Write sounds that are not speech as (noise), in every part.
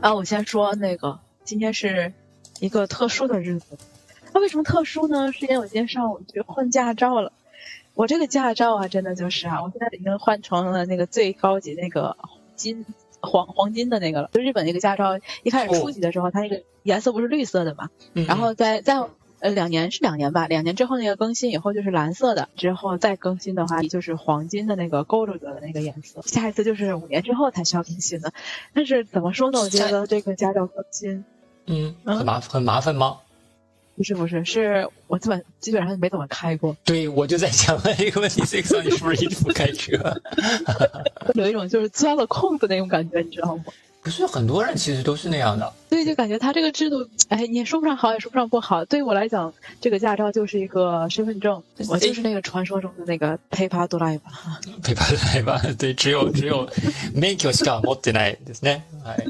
啊，我先说那个，今天是一个特殊的日子。那为什么特殊呢？是因为我今天上午去换驾照了。我这个驾照啊，真的就是啊，我现在已经换成了那个最高级那个金黄黄金的那个了。就日本那个驾照一开始初级的时候，它那个颜色不是绿色的嘛，然后在在。呃，两年是两年吧，两年之后那个更新以后就是蓝色的，之后再更新的话就是黄金的那个勾着的那个颜色，下一次就是五年之后才需要更新的。但是怎么说呢？我觉得这个驾照更新，嗯，很麻很麻烦吗？不是不是，是我基本基本上没怎么开过。对，我就在想问一个问题，C 哥，你是不是一直不开车？(laughs) 有一种就是钻了空子那种感觉，你知道吗？不是很多人其实都是那样的，所以就感觉他这个制度，哎，你说不上好，也说不上不好。对于我来讲，这个驾照就是一个身份证，我就是那个传说中的那个 paper driver。paper driver，(laughs) 对，只有只有免許しか持ってないですね。はい。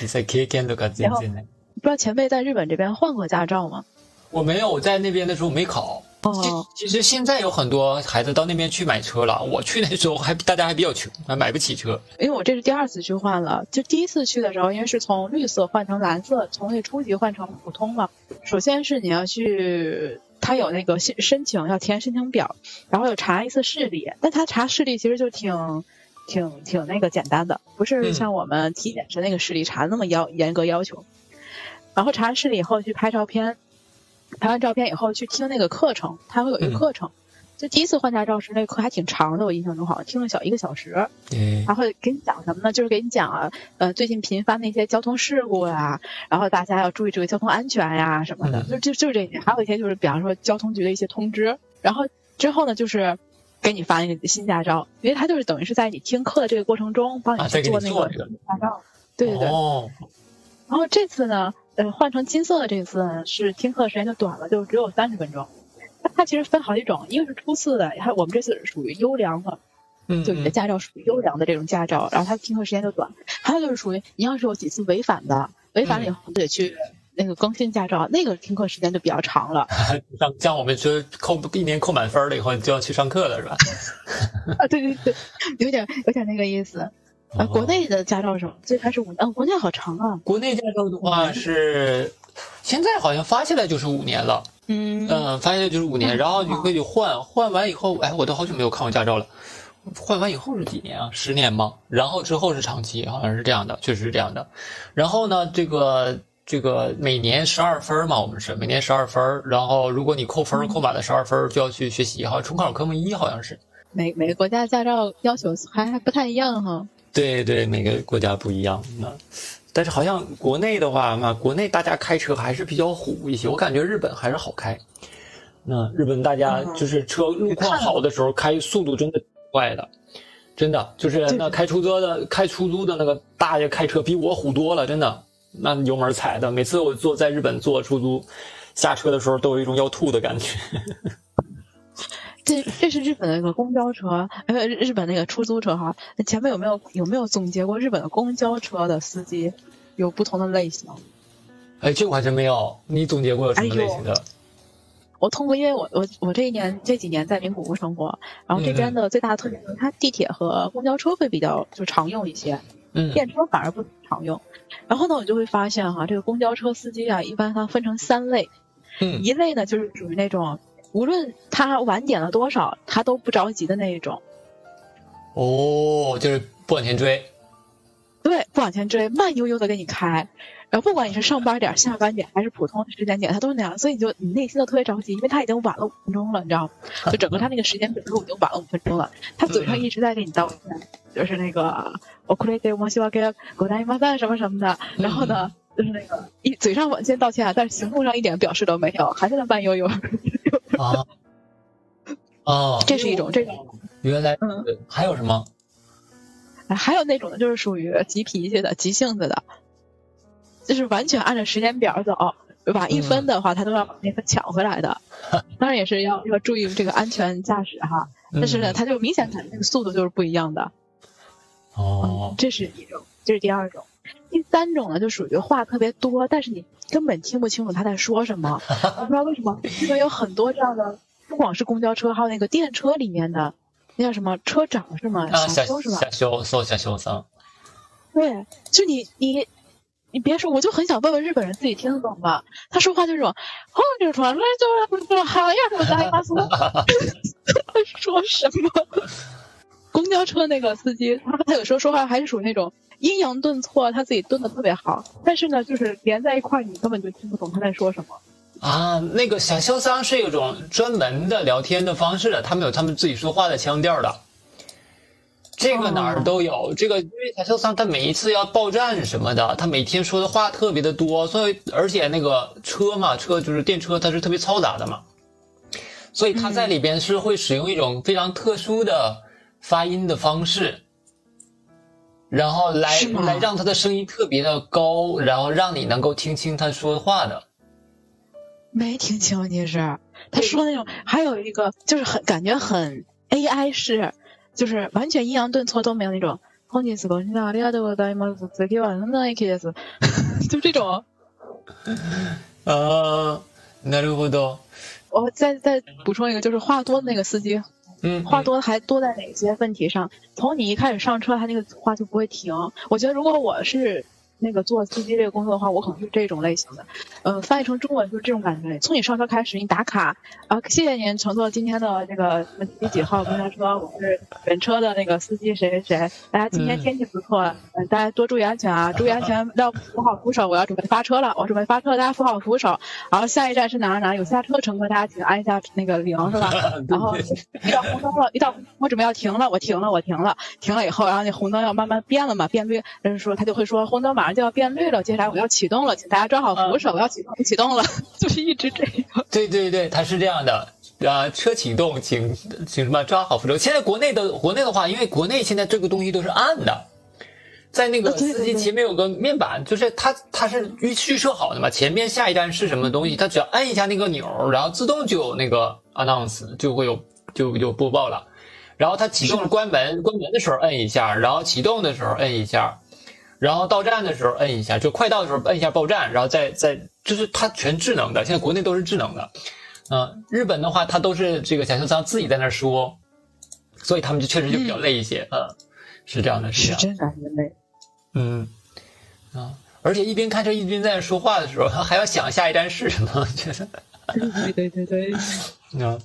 実際経験とか全然ない。不知道前辈在日本这边换过驾照吗？我没有，我在那边的时候没考。 哦，其实现在有很多孩子到那边去买车了。我去那时候还大家还比较穷，还买不起车。因为我这是第二次去换了，就第一次去的时候，因为是从绿色换成蓝色，从那初级换成普通了。首先是你要去，他有那个申申请要填申请表，然后有查一次视力，但他查视力其实就挺挺挺那个简单的，不是像我们体检时那个视力查那么要严格要求。然后查完视力以后去拍照片。拍完照片以后去听那个课程，他会有一个课程。就第一次换驾照时，那个课还挺长的，我印象中好像听了小一个小时。嗯。他会给你讲什么呢？就是给你讲啊，呃，最近频发那些交通事故呀，然后大家要注意这个交通安全呀什么的。就就就是这些，还有一些就是比方说交通局的一些通知。然后之后呢，就是给你发那个新驾照，因为他就是等于是在你听课的这个过程中帮你去做那个驾照。对对对。哦。然后这次呢？呃，换成金色的这次是听课时间就短了，就只有三十分钟。它其实分好几种，一个是初次的，还我们这次是属于优良的，嗯，就你的驾照属于优良的这种驾照，然后它听课时间就短。还有就是属于你要是有几次违反的，违反了以后得去那个更新驾照，那个听课时间就比较长了。(laughs) 像像我们说扣一年扣满分了以后，你就要去上课了，是吧？(laughs) 啊，对对对，有点有点那个意思。啊，国内的驾照是么？最开始五年，国内好长啊。国内驾照的话是，现在好像发下来就是五年了。嗯嗯，发下来就是五年，然后你可以换，换完以后，哎，我都好久没有看过驾照了。换完以后是几年啊？十年吗？然后之后是长期，好像是这样的，确实是这样的。然后呢，这个这个每年十二分嘛，我们是每年十二分。然后如果你扣分扣满了十二分，就要去学习，好像重考科目一好像是。每每个国家驾照要求还还不太一样哈。对对，每个国家不一样。那，但是好像国内的话嘛，国内大家开车还是比较虎一些。我感觉日本还是好开。那日本大家就是车路况好的时候，开速度真的快的，真的就是那开出租的开出租的那个大爷开车比我虎多了，真的。那油门踩的，每次我坐在日本坐出租，下车的时候都有一种要吐的感觉。这这是日本的那个公交车，呃，日本那个出租车哈。前面有没有有没有总结过日本的公交车的司机有不同的类型？哎，这我还真没有。你总结过有什么类型的？我通过，因为我我我这一年这几年在名古屋生活，然后这边的最大的特点就是它地铁和公交车会比较就常用一些，嗯，电车反而不常用。然后呢，我就会发现哈，这个公交车司机啊，一般它分成三类，嗯，一类呢就是属于那种。无论他晚点了多少，他都不着急的那一种。哦，就是不往前追。对，不往前追，慢悠悠的给你开。然后不管你是上班点、下班点还是普通的时间点，他都是那样。所以你就你内心都特别着急，因为他已经晚了五分钟了，你知道吗？就整个他那个时间表都已经晚了五分钟了。他嘴上一直在给你道歉，就是那个我哭了一我希望给狗蛋一麻饭什么什么的。然后呢，就是那个一嘴上先道歉，但是行动上一点表示都没有，还在那慢悠悠。啊，哦，这是一种这种。原来，嗯，还有什么？还有那种的，就是属于急脾气的、急性子的，就是完全按照时间表走，晚？一分的话，他都要把那分抢回来的。(laughs) 当然也是要要注意这个安全驾驶哈。但是呢，他就明显感觉那个速度就是不一样的。哦，这是一种，这是第二种。第三种呢，就属于话特别多，但是你。根本听不清楚他在说什么，我不知道为什么，因为有很多这样的，不光是公交车，还有那个电车里面的，那叫什么车长是吗？小修是吧？小修，搜小修桑。对，就你你你别说，我就很想问问日本人自己听得懂吗？他说话就是这种，后就传来就是就好呀，什么大巴斯，他 (laughs) 说什么？(laughs) 公交车那个司机，他他有时候说话还是属于那种阴阳顿挫，他自己顿的特别好，但是呢，就是连在一块儿，你根本就听不懂他在说什么。啊，那个小修桑是有种专门的聊天的方式的，他们有他们自己说话的腔调的。这个哪儿都有，这个因为小修桑他每一次要报站什么的，他每天说的话特别的多，所以而且那个车嘛，车就是电车，它是特别嘈杂的嘛，所以他在里边是会使用一种非常特殊的发音的方式，然后来是吗来让他的声音特别的高，然后让你能够听清他说话的。没听清，问题是他说那种，还有一个就是很感觉很 AI 式，就是完全阴阳顿挫都没有那种。本(laughs) 日ご視聴ありがとうございます。次は何々駅です。就这种，(laughs) 啊，なるほど。我再再补充一个，就是话多的那个司机， 嗯，话多还多在哪些问题上？从你一开始上车，他那个话就不会停。我觉得如果我是那个做司机这个工作的话，我可能是这种类型的。呃，翻译成中文就是这种感觉。从你上车开始，你打卡啊，谢谢您乘坐今天的这个什么第几号公交车，我是本车的那个司机谁谁谁。大家今天天气不错，呃，大家多注意安全啊，注意安全，要扶好扶手，我要准备发车了，我准备发车，大家扶好扶手。然后下一站是哪儿哪儿，有下车乘客，大家请按一下那个铃，是吧？(laughs) 然后遇到红灯了，遇到我准备要停了，我停了，我停了，停了以后，然后那红灯要慢慢变了嘛，变绿，就是说他就会说红灯马上就要变绿了，接下来我要启动了，请大家抓好扶手，我要启动，启动了，就是一直这样。对对对，它是这样的。啊，车启动，请请什么抓好扶手。现在国内的国内的话，因为国内现在这个东西都是暗的，在那个司机前面有个面板，就是它它是预预设好的嘛，前面下一站是什么东西，它只要按一下那个钮，然后自动就有那个 announce 就会有就有播报了。然后它启动关门关门的时候摁一下，然后启动的时候摁一下，然后到站的时候摁一下，就快到的时候摁一下报站，然后再再就是它全智能的，现在国内都是智能的。嗯、日本的话，它都是这个小修桑自己在那儿说，所以他们就确实就比较累一些。嗯，是这样的，是这样的。真感觉累。嗯，啊，而且一边开车一边在那说话的时候，(laughs) 还要想下一站是什么，觉得，对对对对，(laughs) 嗯，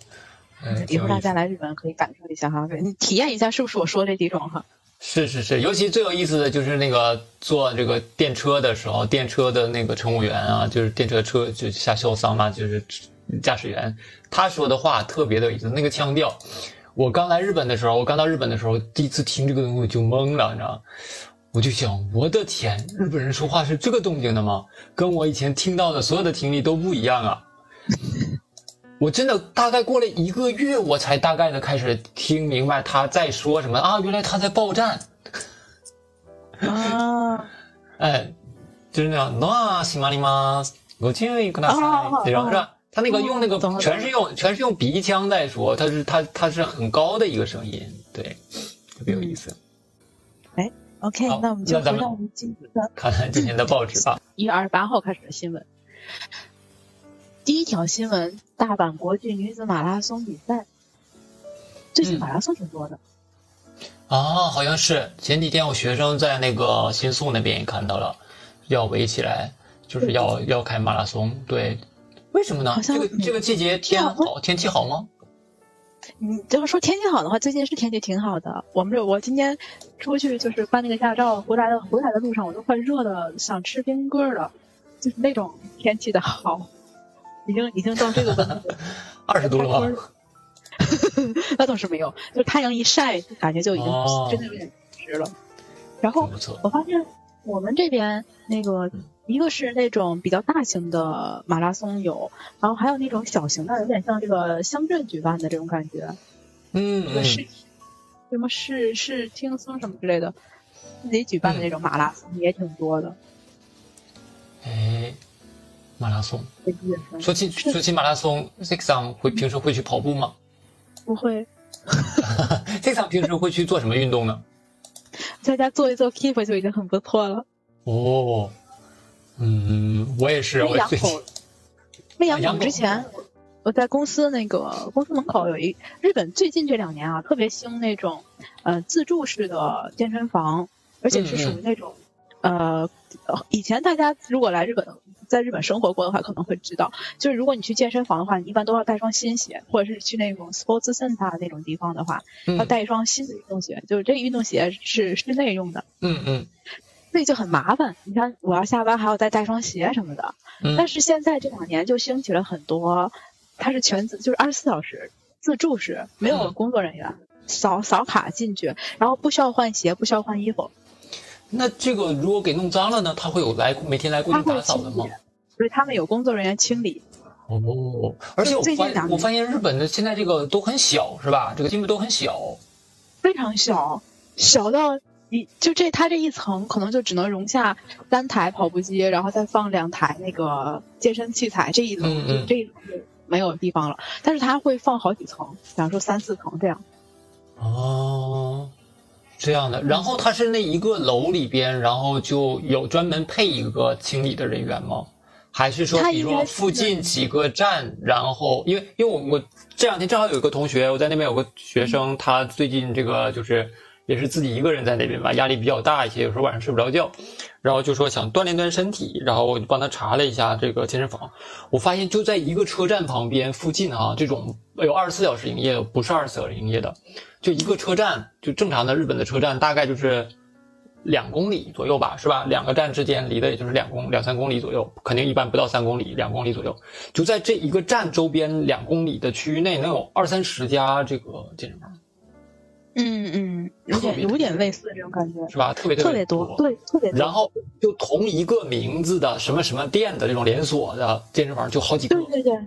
哎以后大家来日本可以感受一下哈，你体验一下是不是我说这几种哈？是是是，尤其最有意思的就是那个坐这个电车的时候，电车的那个乘务员啊，就是电车车就下修桑嘛，就是驾驶员，他说的话特别的有意思，那个腔调。我刚来日本的时候，我刚到日本的时候，第一次听这个东西就懵了，你知道吗？我就想，我的天，日本人说话是这个动静的吗？跟我以前听到的所有的听力都不一样啊！我真的大概过了一个月，我才大概的开始听明白他在说什么啊！原来他在报站，啊，哎，就是那样，那西马里吗？ご注意くだ哦さい，这种是吧？他那个用那个懂了全是用全是用鼻腔在说，他是他他是很高的一个声音，对，特别有意思。 OK，好那我们就那咱们回到我们今天的看看今天的报纸吧。一月二十八号开始的新闻。 第一条新闻：大阪国际女子马拉松比赛。最近嗯马拉松挺多的，啊，好像是前几天我学生在那个新宿那边也看到了，要围起来，就是要要开马拉松。对，为什么呢？这个这个季节天好，天气好吗？你要说天气好的话，最近是天气挺好的。我们这我今天出去就是办那个驾照，回来的回来的路上我都快热的想吃冰棍儿了，就是那种天气的好，已经已经到这个温度了。(laughs) 二十度了吗？(laughs) 那倒是没有，就是太阳一晒，感觉就已经哦真的有点湿了。然后。我发现我们这边那个一个是那种比较大型的马拉松有，然后还有那种小型的，有点像这个乡镇举办的这种感觉，嗯个市什么市市轻松什么之类的，自己举办的那种马拉松也挺多的。哎，马拉松。说起说起马拉松，Six 桑会平时会去跑步吗不会？(laughs) Six 桑平时会去做什么运动呢？在家做一做 keep 就已经很不错了。哦，嗯，我也是，我最近狗，喂养养狗狗之前，我在公司那个公司门口有一日本最近这两年啊，特别兴那种呃自助式的健身房，而且是属于那种、呃呃以前大家如果来日本，在日本生活过的话，可能会知道，就是如果你去健身房的话，你一般都要带双新鞋，或者是去那种 sports center 那种地方的话，要嗯带一双新的运动鞋，就是这个运动鞋是室内用的，嗯嗯所以就很麻烦。你看，我要下班还要再带双鞋什么的。嗯，但是现在这两年就兴起了很多，它是全自就是二十四小时自助式，没有嗯工作人员，扫扫卡进去，然后不需要换鞋，不需要换衣服，那这个如果给弄脏了呢，他会有来每天来固定打扫的吗所以他们有工作人员清理。哦，而且我发我发现日本的现在这个都很小，是吧？这个进步都很小。非常小，小到一就这它这一层可能就只能容下三台跑步机，然后再放两台那个健身器材，这一层、嗯嗯这一层就没有地方了。但是它会放好几层，比方说三四层这样。哦，这样的。然后它是那一个楼里边，然后就有专门配一个清理的人员吗？还是说，比如说附近几个站，然后因为因为我我这两天正好有一个同学，我在那边有个学生，他最近这个就是也是自己一个人在那边吧，压力比较大一些，有时候晚上睡不着觉，然后就说想锻炼锻炼身体，然后我就帮他查了一下这个健身房，我发现就在一个车站旁边附近啊，这种有二十四小时营业的，不是二十四小时营业的，就一个车站，就正常的日本的车站大概就是两公里左右吧，是吧？两个站之间离的也就是两公两三公里左右，肯定一般不到三公里，两公里左右。就在这一个站周边两公里的区域内，能有二三十家这个健身房，嗯嗯，有点有点类似这种感觉，是吧？特别别特别多，对，特别多。然后就同一个名字的什么什么店的这种连锁的健身房就好几个对，对对，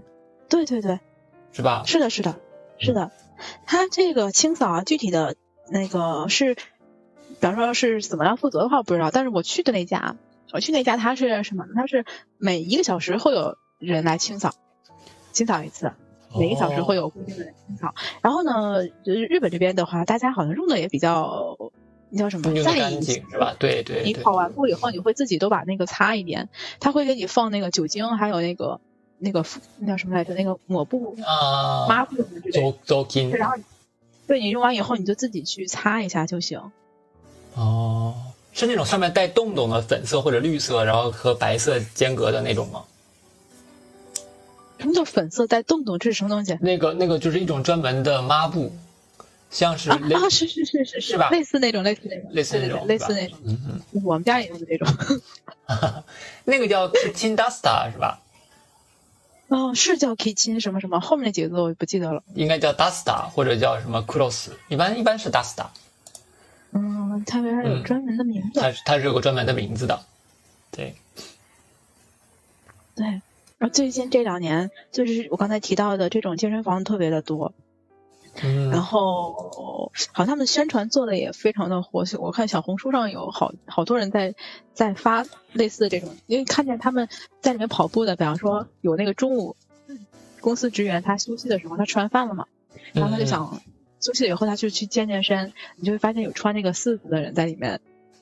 对对对，是吧？是的，是的，是的。它这个清扫啊，具体的那个是，比方说是怎么样负责的话，我不知道。但是我去的那家，我去那家它是什么？它是每一个小时会有人来清扫，清扫一次。每个小时会有固定的人清扫，然后呢，就是日本这边的话，大家好像用的也比较，那叫什么干净是吧？对对对。你跑完步以后，你会自己都把那个擦一遍，他会给你放那个酒精，还有那个那个那叫什么来着？那个抹布、啊，抹布什么之类的。走走金然后，对你用完以后，你就自己去擦一下就行。哦，是那种上面带洞洞的粉色或者绿色，然后和白色间隔的那种吗？什么叫粉色带洞洞？这是什么东西？那个那个就是一种专门的抹布，像是啊类、啊，是是是是是吧类似那种，类似那种，类似那对对种类似那种。嗯嗯，我们家也用的这种。(laughs) 那个叫 Kitchen Duster 是吧？哦，是叫 kitchen 什么什么，后面的几个字我不记得了。应该叫 Duster 或者叫什么 Cross，一般一般是 Duster，嗯，它为啥有嗯专门的名字？它是它是有个专门的名字的。对，对。然后最近这两年，就是我刚才提到的这种健身房特别的多，然嗯，后好像他们宣传做的也非常的火，我看小红书上有好好多人在在发类似的这种，因为看见他们在里面跑步的，比方说有那个中午公司职员他休息的时候，他吃完饭了嘛，然后他就想休息了以后他就去健健身，你就会发现有穿那个四服的人在里面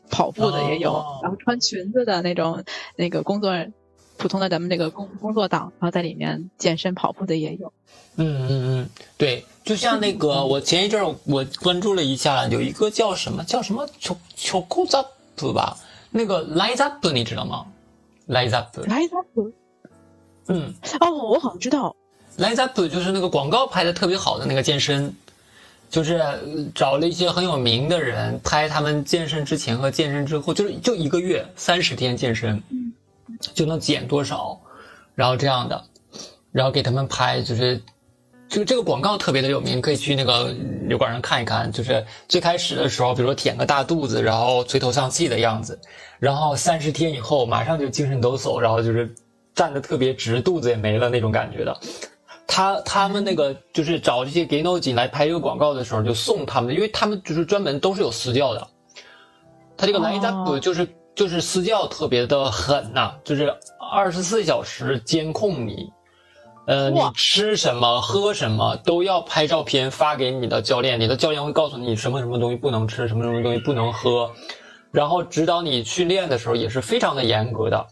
跑步的也有，哦然后穿裙子的那种那个工作人。普通的咱们那个工工作党，然后在里面健身跑步的也有。嗯嗯嗯，对，就像那个我前一阵儿我关注了一下，有一个叫什么叫什么 Cho Choco Zap 吧，那个 Light Up 你知道吗？Light Up，来他不嗯哦，我好像知道，，Light Up 就是那个广告拍的特别好的那个健身。就是呃找了一些很有名的人拍他们健身之前和健身之后，就是就一个月三十天健身，就能减多少，然后这样的，然后给他们拍，就是这个这个广告特别的有名，可以去那个油管上看一看。就是最开始的时候，比如说舔个大肚子，然后垂头丧气的样子，然后三十天以后马上就精神抖擞，然后就是站得特别直，肚子也没了那种感觉的。他他们那个就是找这些 g a y n o 进来拍这个广告的时候，就送他们，因为他们就是专门都是有私教的。他这个 Light Up 哦就是、就是私教特别的狠呐、就是二十四小时监控你，呃，你吃什么喝什么都要拍照片发给你的教练，你的教练会告诉你什么什么东西不能吃，什么什么东西不能喝，然后指导你训练的时候也是非常的严格的，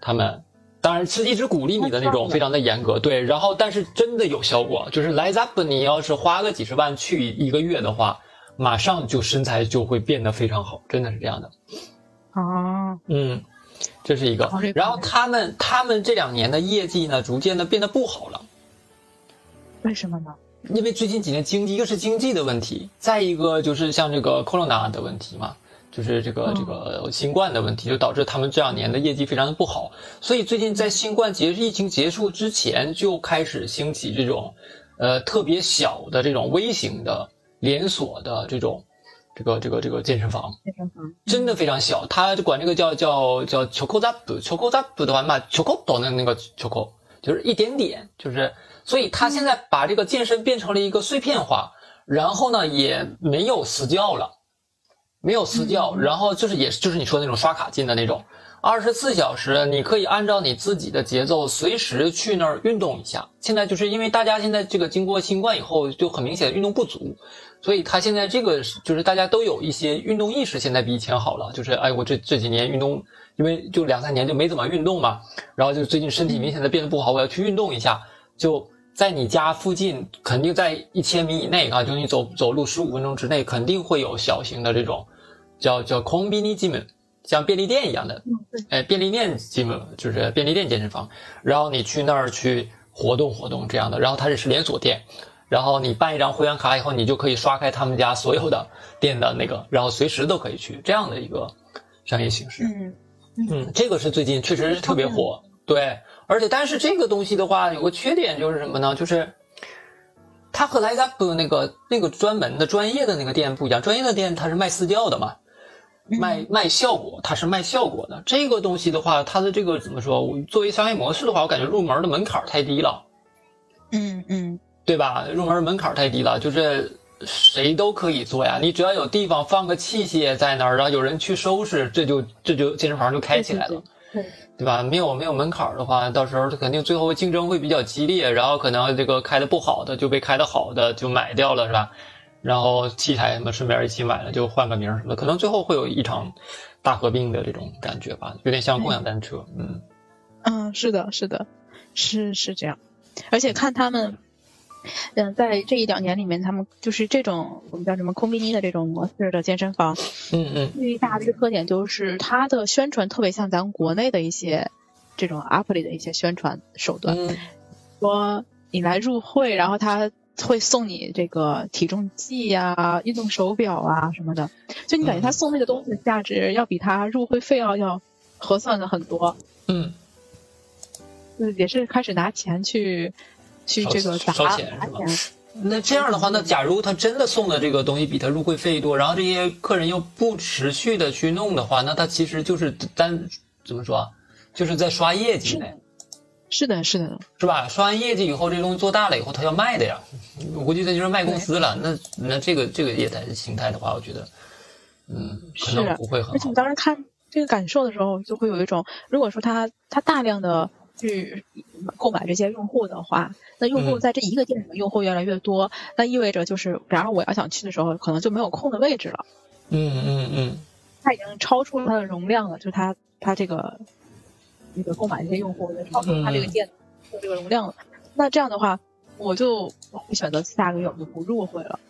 他们。当然是一直鼓励你的那种，非常的严格，对。然后，但是真的有效果，就是 Light Up，你要是花个几十万去一个月的话，马上就身材就会变得非常好，真的是这样的。啊，嗯，这是一个。然后他们他们这两年的业绩呢，逐渐的变得不好了。为什么呢？因为最近几年经济，一个是经济的问题，再一个就是像这个 corona 的问题嘛，就是这个这个新冠的问题，就导致他们这两年的业绩非常的不好。所以最近在新冠结疫情结束之前，就开始兴起这种，呃，特别小的这种微型的连锁的这种，这个这个这个健身房，健身房真的非常小，他就管这个叫叫叫 choco zap，choco zap 的话嘛，choco 的那那个 choco 就是一点点，就是。所以他现在把这个健身变成了一个碎片化，然后呢也没有私教了，没有私教，然后就是也就是你说那种刷卡进的那种，二十四小时你可以按照你自己的节奏随时去那儿运动一下。现在就是因为大家现在这个经过新冠以后就很明显运动不足，所以他现在这个就是大家都有一些运动意识，现在比以前好了。就是哎我这这几年运动，因为就两三年就没怎么运动嘛，然后就最近身体明显的变得不好，我要去运动一下，就。在你家附近，肯定在一千米以内啊，就你走走路十五分钟之内，肯定会有小型的这种，叫叫空便利 gym，像便利店一样的，哎，便利店 gym 就是便利店健身房，然后你去那儿去活动活动这样的，然后它也是连锁店，然后你办一张会员卡以后，你就可以刷开他们家所有的店的那个，然后随时都可以去这样的一个商业形式。嗯嗯，这个是最近确实是特别火，对。而且，但是这个东西的话，有个缺点就是什么呢？就是它和莱 p 布那个那个专门的专业的那个店不一样。专业的店它是卖私教的嘛，卖卖效果，它是卖效果的。这个东西的话，它的这个怎么说？作为商业模式的话，我感觉入门的门槛太低了。嗯嗯，对吧？入门门槛太低了，就是谁都可以做呀。你只要有地方放个器械在那儿，然后有人去收拾，这就这就健身房就开起来了。对。对吧？没有没有门槛的话，到时候他肯定最后竞争会比较激烈，然后可能这个开的不好的就被开的好的就买掉了，是吧？然后器材什么顺便一起买了，就换个名什么的，可能最后会有一场大合并的这种感觉吧，有点像共享单车。嗯嗯，是的，是的，是是这样，而且看他们。嗯，在这一两年里面，他们就是这种我们叫什么空比尼的这种模式的健身房，嗯嗯，最大的一个特点就是它的宣传特别像咱国内的一些这种 app 里的一些宣传手段，说你来入会，然后他会送你这个体重计呀、运动手表啊什么的，就你感觉他送那个东西的价值要比他入会费要要合算的很多，嗯，就也是开始拿钱去。去这个烧钱是吧？那这样的话，那假如他真的送的这个东西比他入会费多，然后这些客人又不持续的去弄的话，那他其实就是单怎么说，就是在刷业绩呢？是的，是的，是吧？刷完业绩以后，这东西做大了以后，他要卖的呀。我估计他就是卖公司了。那那这个这个业态形态的话，我觉得，嗯，可能不会很好。而且我当时看这个感受的时候，就会有一种，如果说他他大量的。去购买这些用户的话，那用户在这一个店里的用户越来越多，那意味着就是，然后我要想去的时候，可能就没有空的位置了。嗯嗯嗯。他已经超出了它的容量了，就是他他这个那个购买这些用户，超出他这个店的这个容量了。那这样的话，我就会选择下个月我就不入会了。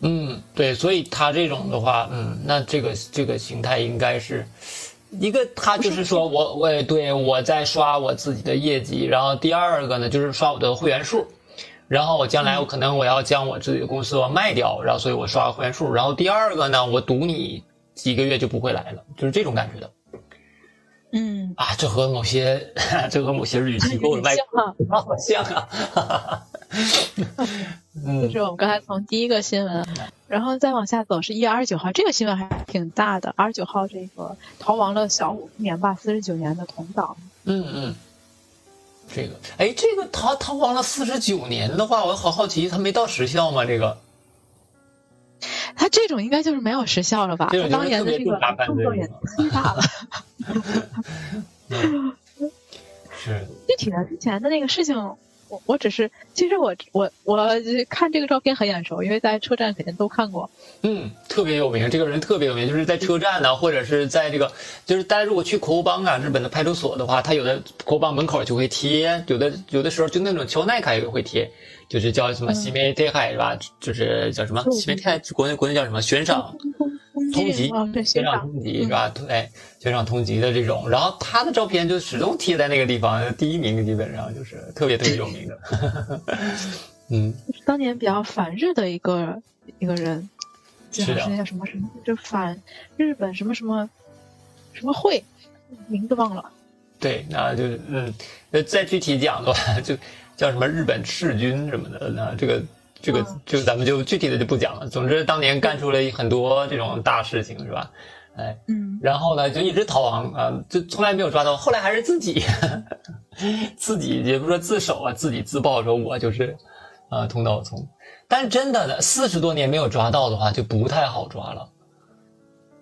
嗯，对，所以他这种的话，嗯，那这个这个形态应该是。一个，他就是说我我也对我在刷我自己的业绩，然后第二个呢就是刷我的会员数，然后我将来我可能我要将我自己的公司卖掉，然后所以我刷会员数，然后第二个呢我赌你几个月就不会来了，就是这种感觉的。嗯。啊，这和某些 (laughs) 这和某些日语机构的卖好像啊。(laughs) (laughs) 就是我们刚才从第一个新闻，然后再往下走是一月二十九号，这个新闻还挺大的。二十九号这个逃亡了小五年吧，四十九年的同党。嗯嗯，这个哎，这个逃逃亡了四十九年的话，我好好奇，他没到时效吗？这个？他这种应该就是没有时效了吧？当年的这个动作也太大了。(laughs) (laughs) (laughs) 是。具体的之前的那个事情。我我只是，其实我我我看这个照片很眼熟，因为在车站肯定都看过。嗯，特别有名，这个人特别有名，就是在车站呢，或者是在这个，就是大家如果去国邦啊，日本的派出所的话，他有的国邦门口就会贴，有的有的时候就那种乔奈卡也会贴，就是叫什么西梅泰海是吧？就是叫什么西梅泰，国内国内叫什么悬赏？通缉哦，对，学长通缉是吧？对，学长通缉的这种，然后他的照片就始终贴在那个地方，第一名基本上就是特别特别有名的。(laughs) 嗯，当年比较反日的一个一个人，是的是叫什么什么，就反日本什么什么什么会，名字忘了。对，那就嗯，那再具体讲的话，就叫什么日本赤军什么的，那这个这个嗯就咱们就具体的就不讲了。总之，当年干出了很多这种大事情，是吧？哎，嗯，然后呢，就一直逃亡啊，就从来没有抓到。后来还是自己 (laughs) 自己，也不是说自首啊，自己自曝说我就是呃通道聪。但真的，四十多年没有抓到的话，就不太好抓了。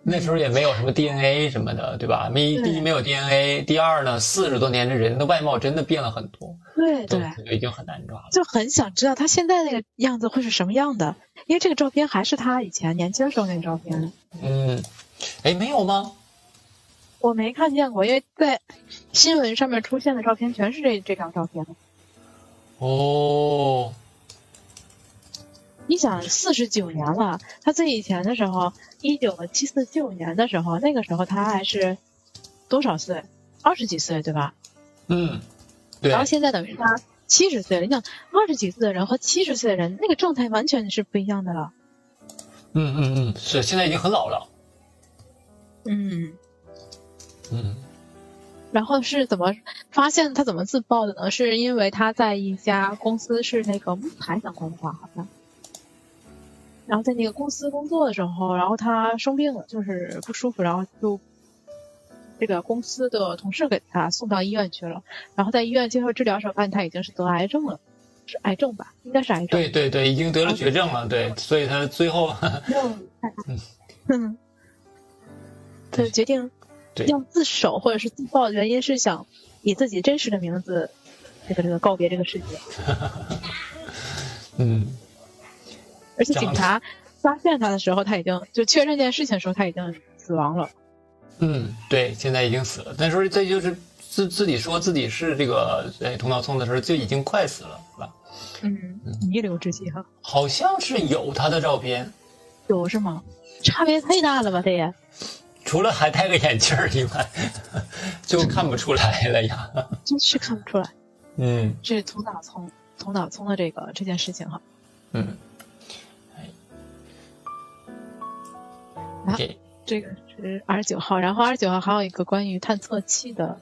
那时候也没有什么 DNA 什么的，对吧？没第一没有 DNA，第二呢，四十多年这人的外貌真的变了很多，对对，就已经很难抓了。就很想知道他现在那个样子会是什么样的，因为这个照片还是他以前年轻时候那个照片，嗯，哎，没有吗？我没看见过，因为在新闻上面出现的照片全是这这张照片。哦，你想，四十九年了，他最以前的时候，一九七四九年的时候，那个时候他还是多少岁？二十几岁，对吧？嗯，对然后现在等于他七十岁了。你想，二十几岁的人和七十岁的人，那个状态完全是不一样的了。嗯嗯嗯，是现在已经很老了。嗯，嗯然后是怎么发现他怎么自爆的呢？是因为他在一家公司是那个木材相关的吧，好像。然后在那个公司工作的时候，然后他生病了，就是不舒服，然后就这个公司的同事给他送到医院去了。然后在医院接受治疗的时候，发现他已经是得癌症了，是癌症吧？应该是癌症。对对对，已经得了绝症了，对，所以他最后，(laughs) 嗯，他就决定对要自首或者是自爆的原因是想以自己真实的名字，这个这个告别这个世界。嗯，而且警察发现他的时候，他已经就确认这件事情的时候，他已经死亡了。嗯，对，现在已经死了。那时候这就是自自己说自己是这个哎头脑聪的时候，就已经快死了，是吧？嗯，弥留之际哈，好像是有他的照片，有是吗？差别太大了吧，这也。除了还戴个眼镜儿以外，(laughs) 就看不出来了呀。真是看不出来，嗯这是头脑聪头脑聪的这个这件事情哈。嗯，啊 OK，这个是二十九号，然后二十九号还有一个关于探测器的，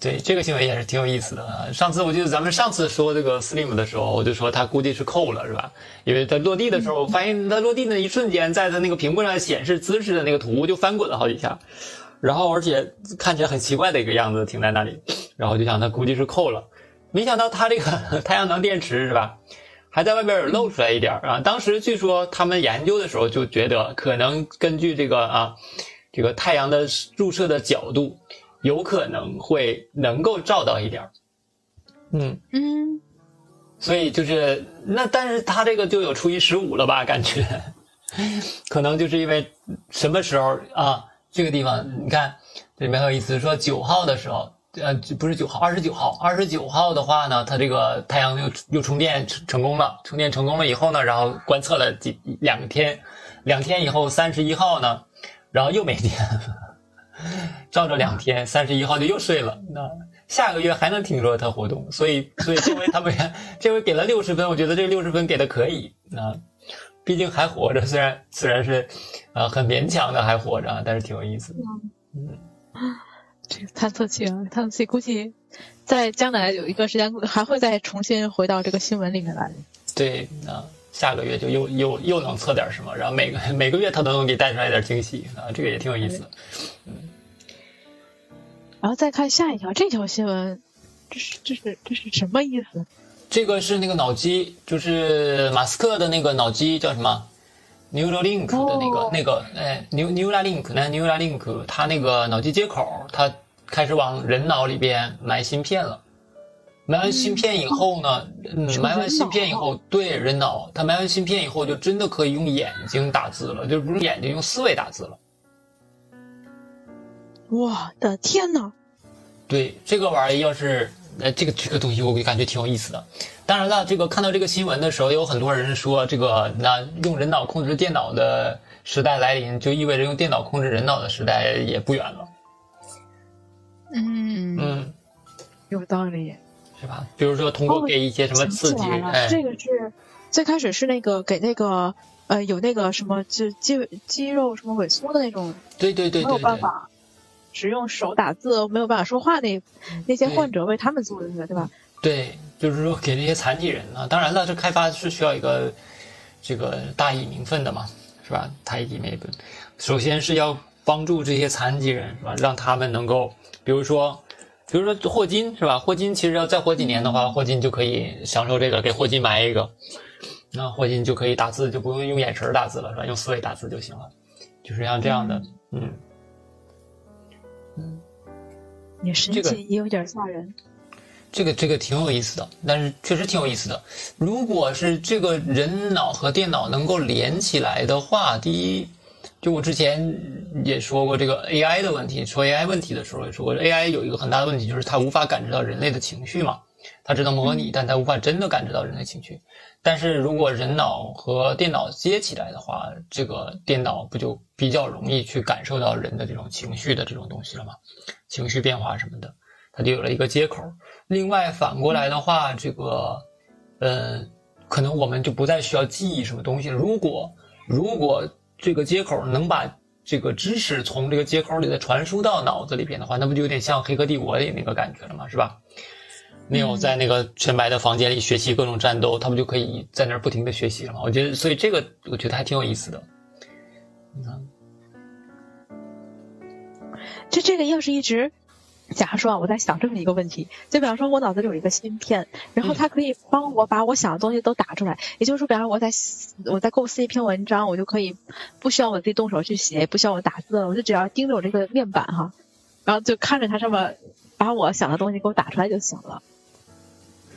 对这个新闻也是挺有意思的。上次我记得咱们上次说这个 Slim 的时候，我就说它估计是扣了，是吧？因为它落地的时候，我发现它落地的一瞬间，在它那个屏幕上显示姿势的那个图就翻滚了好几下，然后而且看起来很奇怪的一个样子停在那里，然后就想它估计是扣了，没想到它这个 (laughs) 太阳能电池是吧？还在外边有露出来一点啊！当时据说他们研究的时候就觉得，可能根据这个啊，这个太阳的入射的角度，有可能会能够照到一点。嗯，嗯，所以就是那，但是他这个就有初一十五了吧？感觉，(laughs) 可能就是因为什么时候啊？这个地方你看，这里面很有意思，说九号的时候，呃，不是九号，二十九号，二十九号的话呢，它这个太阳又又充电成成功了，充电成功了以后呢，然后观测了几两天，两天以后三十一号呢，然后又没电了，照着两天，三十一号就又睡了，那下个月还能听说它活动，所以所以这回他们这回给了六十分，我觉得这六十分给的可以啊。毕竟还活着，虽然虽然是，呃，很勉强的还活着啊，但是挺有意思的。这个探测器啊，探测器估计在将来有一段时间还会再重新回到这个新闻里面来。对，那下个月就又又又能测点什么，然后每个每个月他都能给带出来点惊喜啊，这个也挺有意思。嗯然后再看下一条，这条新闻，这是这是这是什么意思？这个是那个脑机，就是马斯克的那个脑机叫什么？Neuralink 的那个、哦那个哎，Neu Neuralink 那 Neuralink 它那个脑机接口，它开始往人脑里边埋芯片了。埋完芯片以后呢，嗯，埋完芯片以后，对人脑，他埋完芯片以后就真的可以用眼睛打字了，就不是眼睛用思维打字了。我的天呐！对这个玩意儿，要是呃，这个这个东西，我感觉挺有意思的。当然了，这个看到这个新闻的时候，有很多人说这个那用人脑控制电脑的时代来临，就意味着用电脑控制人脑的时代也不远了。嗯嗯，有道理。是吧？比如说通过给一些什么刺激，哎，这个是最开始是那个给那个呃有那个什么就肌肌肉什么萎缩的那种没有对对对对对，办法只用手打字没有办法说话那那些患者为他们做的那个对吧？对，就是说给那些残疾人啊，当然了，这开发是需要一个这个大义名分的嘛，是吧？大义名分，首先是要帮助这些残疾人，是吧？让他们能够，比如说，比如说霍金，是吧？霍金其实要再活几年的话，霍金就可以享受这个，给霍金埋一个，那霍金就可以打字，就不用用眼神打字了，是吧？用思维打字就行了，就是像这样的，嗯。嗯也神这个奇，也有点吓人。这个这个挺有意思的，但是确实挺有意思的。如果是这个人脑和电脑能够连起来的话，第一，就我之前也说过这个 AI 的问题，说 AI 问题的时候也说过，AI 有一个很大的问题，就是它无法感知到人类的情绪嘛，它只能模拟，但它无法真的感知到人类情绪。但是如果人脑和电脑接起来的话，这个电脑不就比较容易去感受到人的这种情绪的这种东西了吗？情绪变化什么的，它就有了一个接口。另外反过来的话，这个，嗯，可能我们就不再需要记忆什么东西。如果如果这个接口能把这个知识从这个接口里再传输到脑子里边的话，那不就有点像《黑客帝国》里那个感觉了吗？是吧？没有在那个全白的房间里学习各种战斗，他们就可以在那儿不停的学习了吗。我觉得，所以这个我觉得还挺有意思的。你看，这这个要是一直，假如说啊，我在想这么一个问题，就比方说我脑子里有一个芯片，然后它可以帮我把我想的东西都打出来。也就是说，比方说我在我在构思一篇文章，我就可以不需要我自己动手去写，不需要我打字了，我就只要盯着我这个面板哈，然后就看着它上面把我想的东西给我打出来就行了。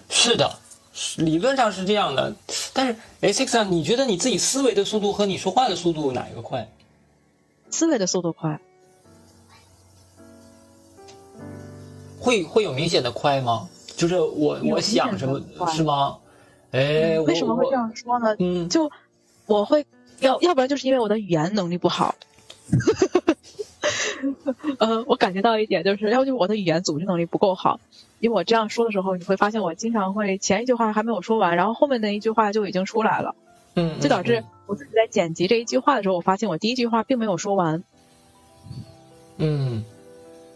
是的，理论上是这样的。但是 S X 啊，你觉得你自己思维的速度和你说话的速度哪一个快？思维的速度快，会会有明显的快吗？就是我我想什么快是吗？哎，为什么会这？样说呢？嗯，就我会要要不然就是因为我的语言能力不好。(laughs) 呃，我感觉到一点就是，要不就是我的语言组织能力不够好。因为我这样说的时候，你会发现我经常会前一句话还没有说完，然后后面那一句话就已经出来了，嗯，就导致我自己在剪辑这一句话的时候，我发现我第一句话并没有说完。嗯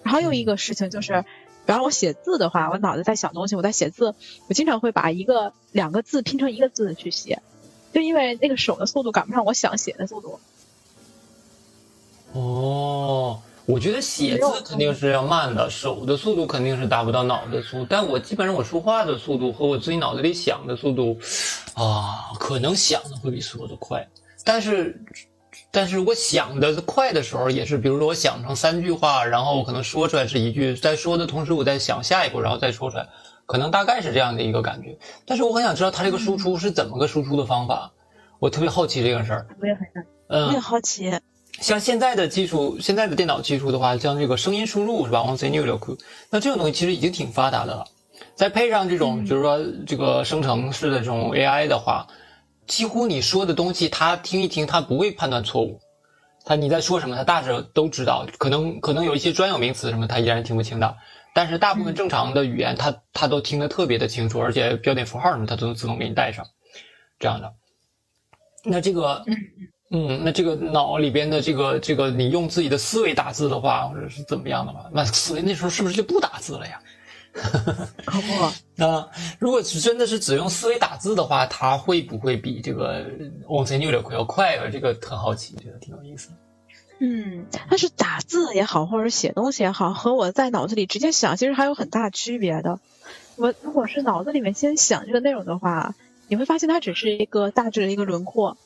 然后又一个事情就是，比方我写字的话，我脑子在想东西，我在写字，我经常会把一个两个字拼成一个字去写，就因为那个手的速度赶不上我想写的速度。哦，我觉得写字肯定是要慢的，手的速度肯定是达不到脑的速度。但我基本上我说话的速度和我自己脑子里想的速度，啊，可能想的会比说的快。但是，但是我想的快的时候，也是比如说我想成三句话，然后我可能说出来是一句，在说的同时我在想下一步，然后再说出来，可能大概是这样的一个感觉。但是我很想知道它这个输出是怎么个输出的方法，我特别好奇这个事儿。我也很想，嗯，我也好奇。像现在的技术，现在的电脑技术的话，像这个声音输入是吧？音声入力，那这种东西其实已经挺发达的了。再配上这种，嗯就是说这个生成式的这种 AI 的话，几乎你说的东西，他听一听，他不会判断错误。他你在说什么，他大致都知道。可能可能有一些专有名词什么，他依然听不清的。但是大部分正常的语言，他他都听得特别的清楚，而且标点符号什么，他都能自动给你带上，这样的。那这个，嗯，那这个脑里边的这个这个，你用自己的思维打字的话，或者是怎么样的话，那思维那时候是不是就不打字了呀？(laughs) 可不，啊，如果是真的是只用思维打字的话，它会不会比这个音声入力要快啊？这个很好奇，觉得挺有意思。嗯，但是打字也好，或者写东西也好，和我在脑子里直接想，其实还有很大区别的。我如果是脑子里面先想这个内容的话，你会发现它只是一个大致的一个轮廓，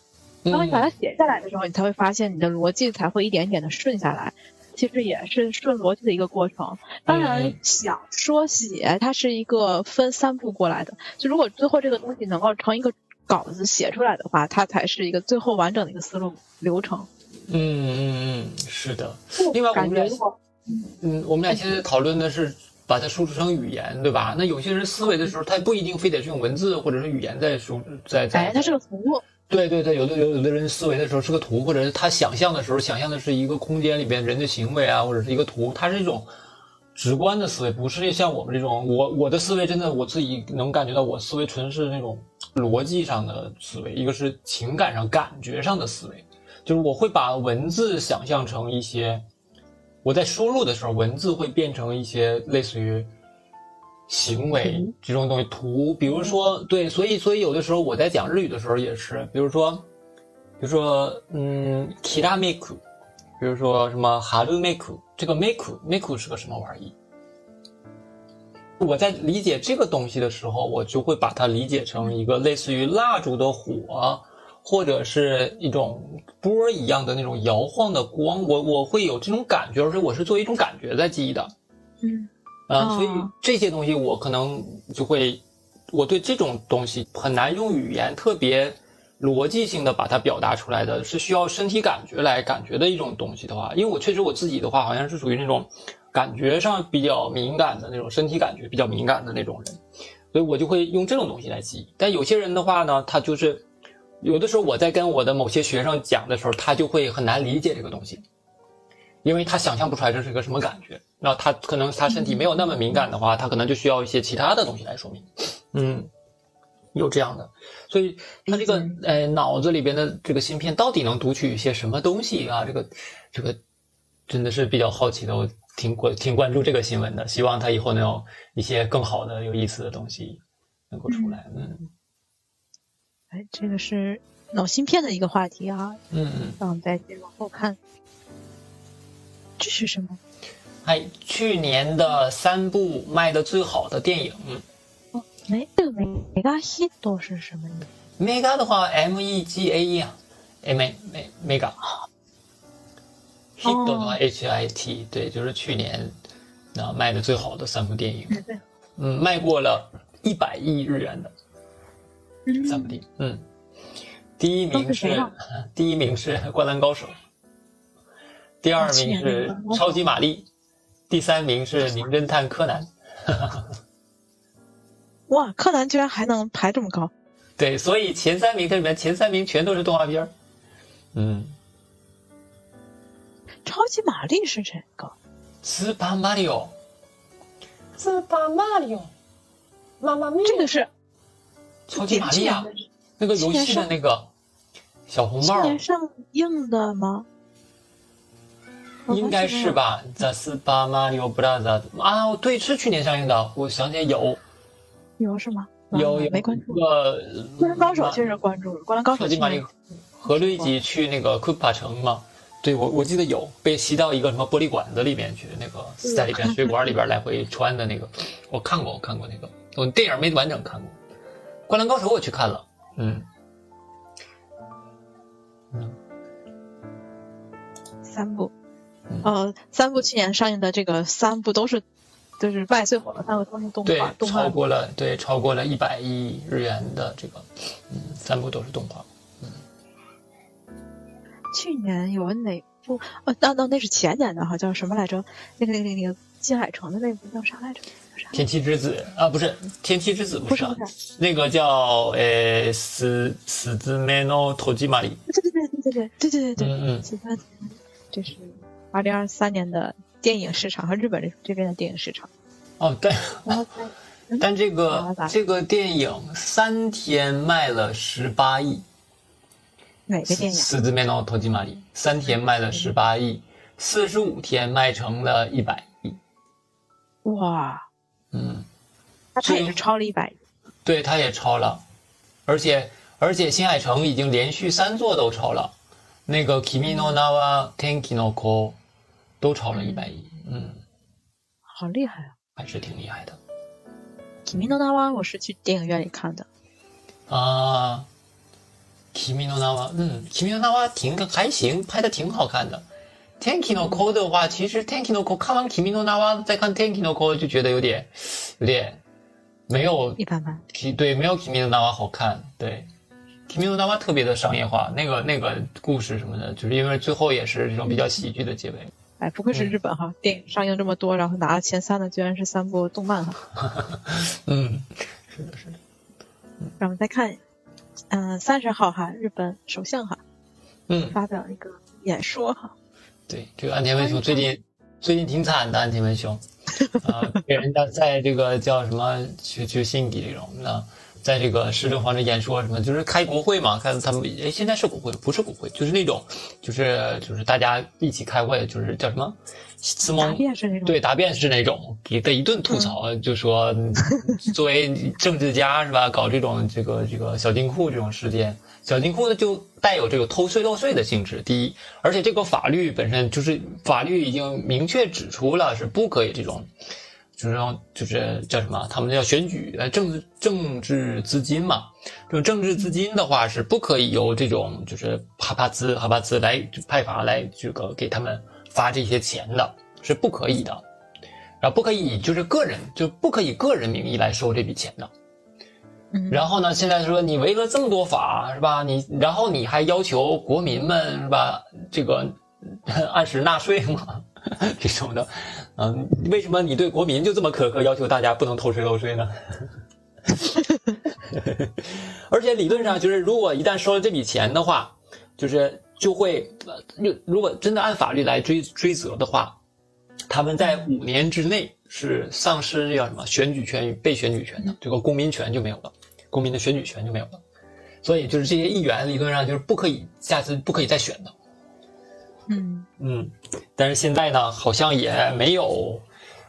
当你把它写下来的时候，你才会发现你的逻辑才会一点点的顺下来。其实也是顺逻辑的一个过程。当然嗯，想说写，它是一个分三步过来的。就如果最后这个东西能够成一个稿子写出来的话，它才是一个最后完整的一个思路流程。嗯嗯嗯，是的。另外我们俩嗯，我们俩现在讨论的是把它输出成语言，对吧？那有些人思维的时候，他不一定非得是用文字或者是语言在输在在。哎，它是个服务，对对对，有的有有的人思维的时候是个图，或者是他想象的时候想象的是一个空间里边人的行为啊，或者是一个图，它是一种直观的思维，不是像我们这种我我的思维真的我自己能感觉到我思维纯是那种逻辑上的思维，一个是情感上感觉上的思维，就是我会把文字想象成一些我在输入的时候，文字会变成一些类似于。行为这种东西，图，比如说，对，所以，所以有的时候我在讲日语的时候也是，比如说，比如说，嗯，kira make，比如说什么 haru make，这个 make make 是个什么玩意？我在理解这个东西的时候，我就会把它理解成一个类似于蜡烛的火，或者是一种波一样的那种摇晃的光，我我会有这种感觉，而且我是作为一种感觉在记忆的，嗯。啊，所以这些东西我可能就会，我对这种东西很难用语言特别逻辑性的把它表达出来的，是需要身体感觉来感觉的一种东西的话，因为我确实我自己的话好像是属于那种感觉上比较敏感的那种身体感觉比较敏感的那种人，所以我就会用这种东西来记忆。但有些人的话呢，他就是有的时候我在跟我的某些学生讲的时候，他就会很难理解这个东西。因为他想象不出来这是一个什么感觉，那他可能他身体没有那么敏感的话，他可能就需要一些其他的东西来说明。嗯，有这样的，所以他这个呃脑子里边的这个芯片到底能读取一些什么东西啊？这个这个真的是比较好奇的，我挺关挺关注这个新闻的，希望他以后能有一些更好的有意思的东西能够出来。嗯，哎，这个是脑芯片的一个话题啊。嗯嗯，那我们再接往后看。这是什么？哎，去年的三部卖的最好的电影。哦，没这个没没嘎西都是什么意思？没嘎的话，M E G A E 啊，M E 没没嘎。hit 的话，H I T 对，就是去年那卖的最好的三部电影。嗯，卖过了一百亿日元的三部电影。嗯，第一名是 (laughs) 第一名是《灌篮高手》。第二名是超级玛丽，第三名是名侦探柯南。(laughs) 哇，柯南居然还能排这么高？对，所以前三名这里面前三名全都是动画片嗯，超级玛丽是谁个？斯巴马里奥，斯巴马里奥，妈妈咪，这个是超级玛丽啊，那个游戏的那个小红帽。今年上映的吗？应该是吧，The Super Mario Bros. 啊，对，是去年上映的，我想起来有，有是吗？有有没关注？个灌篮高手确实关注了，灌篮高手。超玛丽和瑞吉去那个库帕城嘛？对，我我记得有被吸到一个什么玻璃管子里面去，那个在里边水管里边来回穿的那个，我看过，我看过那个，我电影没完整看过。灌篮高手我去看了，嗯嗯，三部。呃，三部去年上映的这个三部都是，就是卖最火的三个都是动画，对，超过了，对，超过了一百亿日元的这个，嗯，三部都是动画，嗯。去年有哪部？哦，那那那是前年的哈，叫什么来着？那个那个那个金海城的那部叫啥来着？天气之子啊，不是天气之子，不是，那个叫呃死死之 mano 投机玛丽。对对对对对对对对对对，嗯嗯，这是。二零二三年的电影市场和日本这这边的电影市场，哦，对，(laughs) 但这个这个电影三天卖了十八亿，哪个电影？四字面脑投机玛丽。三天卖了十八亿，四十五天卖成了一百亿，哇，嗯，他他也是超了一百亿，对，他也超了，而且而且新海诚已经连续三座都超了，那个 Kimi no Nawa Tenki no Ko。都超了一百亿，嗯，好厉害啊，还是挺厉害的。《Kimi no Na wa》我是去电影院里看的。啊，《Kimi no Na wa》，嗯，《Kimi no Na wa》挺还行，拍的挺好看的。《Tanki no Ko》的话，其实《Tanki no Ko》看完《Kimi no Na wa》，再看《Tanki no Ko》就觉得有点，有点没有一般般。对，没有《Kimi no Na wa》好看。对，《Kimi no Na wa》特别的商业化，那个那个故事什么的，就是因为最后也是这种比较喜剧的结尾。哎，不愧是日本哈！电影上映这么多，然后拿了前三的居然是三部动漫哈。(laughs) 嗯，是的，是的。让我们再看，嗯，三十号哈，日本首相哈，嗯，发表一个演说哈。对，这个安田文雄最近最近挺惨的，安田文雄 (laughs) 啊，给人家在这个叫什么去去信底这种那。在这个市政方式演说什么，就是开国会嘛，看他们哎，现在是国会不是国会，就是那种，就是就是大家一起开会，就是叫什么，司答辩是那种，对，答辩是那种，给他一顿吐槽，就说作为政治家是吧，搞这种这个这个小金库这种事件，小金库呢就带有这个偷税漏税的性质。第一，而且这个法律本身就是法律已经明确指出了是不可以这种。就是让就是叫什么？他们叫选举，呃，政治政治资金嘛。这种政治资金的话是不可以由这种就是哈帕兹哈帕兹来派发来这个给他们发这些钱的，是不可以的。然后不可以就是个人就不可以个人名义来收这笔钱的。然后呢，现在说你违了这么多法是吧？你然后你还要求国民们是吧？这个 (laughs) 按时纳税嘛？(laughs) 这种的，嗯，为什么你对国民就这么苛刻，要求大家不能偷税漏税呢？(laughs) 而且理论上就是，如果一旦收了这笔钱的话，就是就会，如如果真的按法律来追追责的话，他们在五年之内是丧失这叫什么选举权与被选举权的，这个公民权就没有了，公民的选举权就没有了。所以就是这些议员理论上就是不可以下次不可以再选的。嗯嗯，但是现在呢，好像也没有，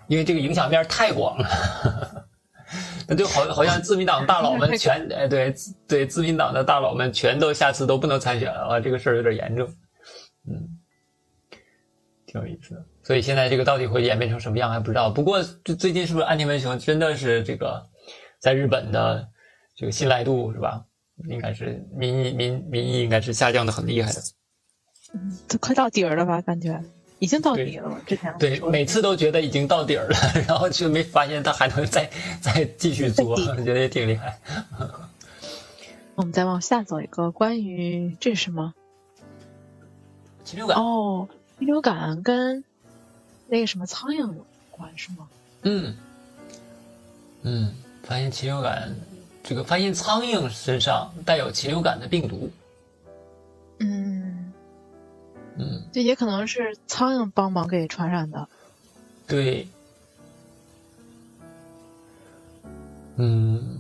因为这个影响面太广了，(laughs) 那就好好像自民党大佬们全 (laughs) 哎对对，自民党的大佬们全都下次都不能参选了，这个事儿有点严重，嗯，挺有意思的。所以现在这个到底会演变成什么样还不知道。不过最最近是不是安田文雄真的是这个在日本的这个信赖度是吧？应该是民意民民意应该是下降的很厉害的。都快到底儿了吧？感觉已经到底了。之前对，每次都觉得已经到底儿了，(laughs) 然后就没发现他还能再再继续做，(laughs) 觉得也挺厉害。(laughs) 我们再往下走一个，关于这是什么？禽流感哦，禽流感跟那个什么苍蝇有关是吗？嗯嗯，发现禽流感，这个发现苍蝇身上带有禽流感的病毒。嗯。嗯，这也可能是苍蝇帮忙给传染的。对，嗯，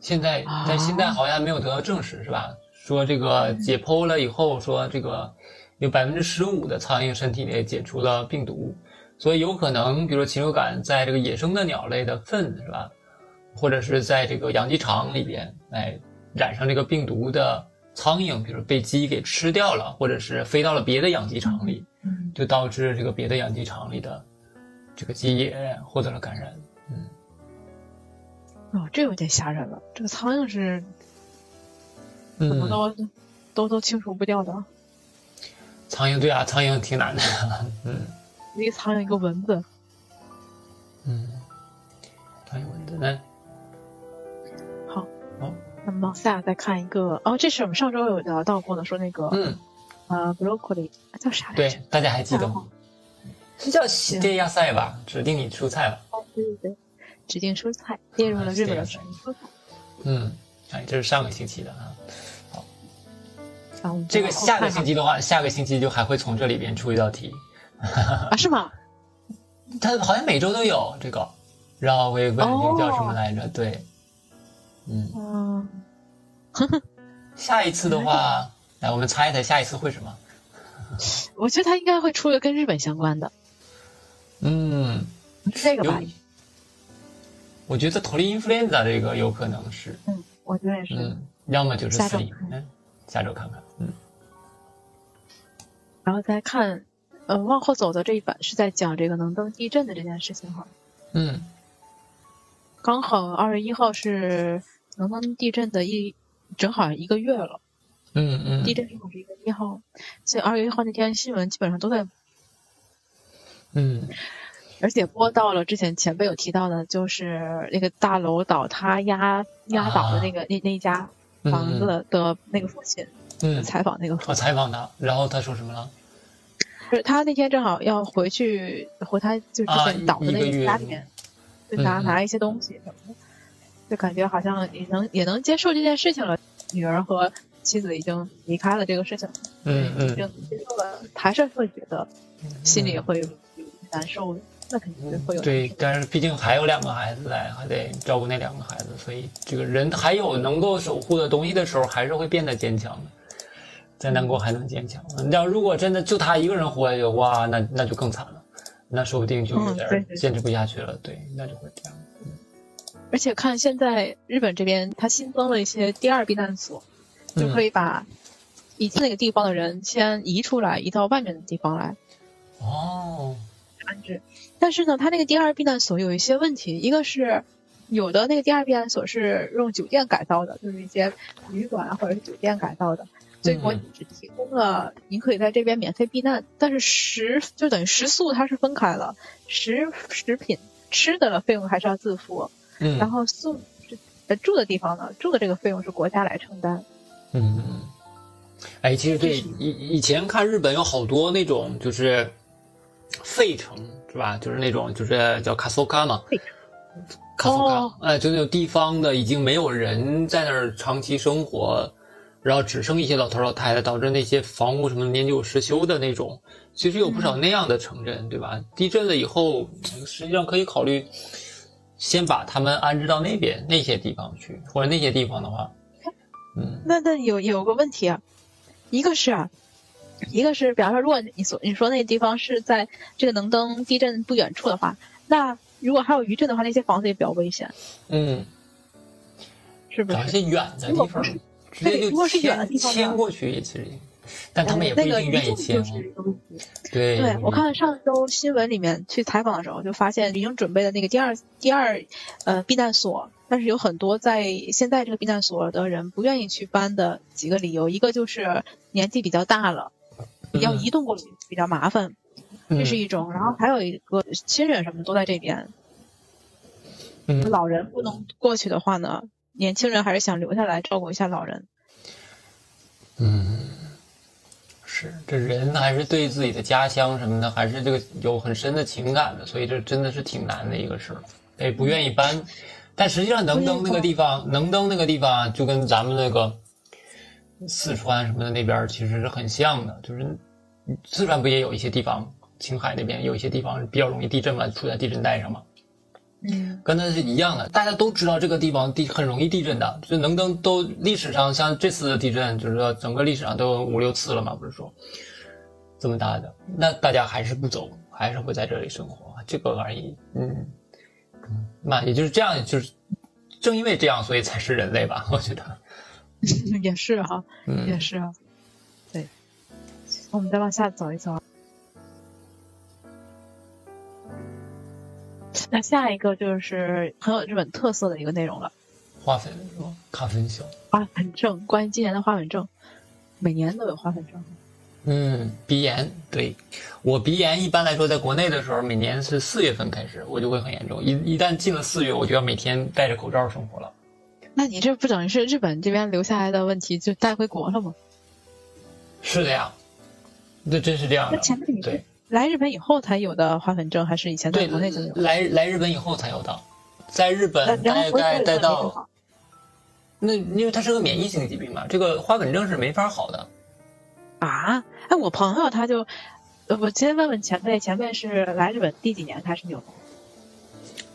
现在但现在好像没有得到证实，是吧？说这个解剖了以后，说这个有百分之十五的苍蝇身体内解除了病毒，所以有可能，比如说禽流感在这个野生的鸟类的粪，是吧？或者是在这个养鸡场里边，哎，染上这个病毒的。苍蝇，比如被鸡给吃掉了，或者是飞到了别的养鸡场里，就导致这个别的养鸡场里的这个鸡也获得了感染。嗯，哦，这有点吓人了。这个苍蝇是怎么都都都清除不掉的？苍蝇对啊，苍蝇挺难的。嗯，一个苍蝇，一个蚊子。嗯，苍蝇蚊子呢？那么往下再看一个哦，这是我们上周有聊到过的，说那个嗯呃，broccoli 叫啥来着？对，大家还记得吗？是叫西列亚菜吧？指定你蔬菜吧？哦，对对对，指定蔬菜列入了日本的蔬菜。嗯，哎，这是上个星期的啊。好，这个下个星期的话，下个星期就还会从这里边出一道题啊？是吗？(laughs) 它好像每周都有这个，然后我也问那个叫什么来着？对。嗯，(laughs) 下一次的话，来我们猜一猜下一次会什么？(laughs) 我觉得他应该会出个跟日本相关的。嗯，这个吧。我觉得头里 influenza 这个有可能是。嗯，我觉得也是。嗯，要么就是死里。嗯，下周看看。嗯。然后再看，呃，往后走的这一版是在讲这个能登地震的这件事情哈。嗯。刚好二月一号是。能登地震的一正好一个月了，嗯嗯，地震正好是一个一号，所以二月一号那天新闻基本上都在，嗯，而且播到了之前前辈有提到的，就是那个大楼倒塌压压倒的那个那那家房子的那个父亲，嗯，采访那个，我采访他，然后他说什么了？是他那天正好要回去回他就之前倒的那个家里面，就拿拿一些东西什么的。就感觉好像也能也能接受这件事情了。女儿和妻子已经离开了这个事情，嗯嗯，已经接受了，还是会觉得心里会难受的。那肯定会有。对，但是毕竟还有两个孩子在，还得照顾那两个孩子，所以这个人还有能够守护的东西的时候，还是会变得坚强的。再难过还能坚强。你要如果真的就他一个人活下去，哇，那那就更惨了，那说不定就有点坚持不下去了。对，那就会这样。而且看现在日本这边，它新增了一些第二避难所，就可以把已经那个地方的人先移出来，移到外面的地方来。哦。安置。但是呢，它那个第二避难所有一些问题，一个是有的那个第二避难所是用酒店改造的，就是一些旅馆啊或者是酒店改造的。所以我只提供了，您可以在这边免费避难，但是食就等于食宿它是分开了，食食品吃的费用还是要自付，嗯，然后宿呃住的地方呢，住的这个费用是国家来承担，嗯，哎，其实对以以前看日本有好多那种就是废城是吧？就是那种就是叫卡索卡嘛，卡索卡，哎，就那种地方的已经没有人在那儿长期生活。然后只剩一些老头老太太，导致那些房屋什么年久失修的那种，其实有不少那样的城镇，对吧？地震了以后，实际上可以考虑先把他们安置到那边那些地方去，或者那些地方的话，嗯，那那有有个问题啊，一个是啊，一个是，比方说，如果你所你说那地方是在这个能登地震不远处的话，那如果还有余震的话，那些房子也比较危险，嗯，是不是？找一些远的地方。直接就迁迁过去，其实，但他们也不一定愿意迁。对，对我看上周新闻里面去采访的时候，就发现已经准备的那个第二第二呃避难所，但是有很多在现在这个避难所的人不愿意去搬的几个理由，一个就是年纪比较大了，要移动过去比较麻烦，这是一种。然后还有一个亲人什么都在这边，嗯，老人不能过去的话呢？年轻人还是想留下来照顾一下老人。嗯，是这人还是对自己的家乡什么的，还是这个有很深的情感的，所以这真的是挺难的一个事儿，也不愿意搬。但实际上能登那个地方，能登那个地方就跟咱们那个四川什么的那边其实是很像的，就是四川不也有一些地方，青海那边有一些地方比较容易地震嘛，处在地震带上嘛。嗯，跟它是一样的，大家都知道这个地方地很容易地震的，就能登都历史上像这次地震，就是说整个历史上都有五六次了嘛，不是说这么大的，那大家还是不走，还是会在这里生活，这个而已。嗯，那也就是这样，就是正因为这样，所以才是人类吧？我觉得 (laughs) 也是哈，嗯，也是啊，对，我们再往下走一走。那下一个就是很有日本特色的一个内容了，花粉是吧？花粉秀，花粉症，关于今年的花粉症，每年都有花粉症。嗯，鼻炎，对我鼻炎一般来说，在国内的时候，每年是四月份开始，我就会很严重。一一旦进了四月，我就要每天戴着口罩生活了。那你这不等于是日本这边留下来的问题就带回国了吗？是的呀，那真是这样的。对。来日本以后才有的花粉症，还是以前在国内就有？来来日本以后才有的，在日本大概待到，那因为它是个免疫性疾病嘛，这个花粉症是没法好的。啊？哎，我朋友他就，我先问问前辈，前辈是来日本第几年开始有的？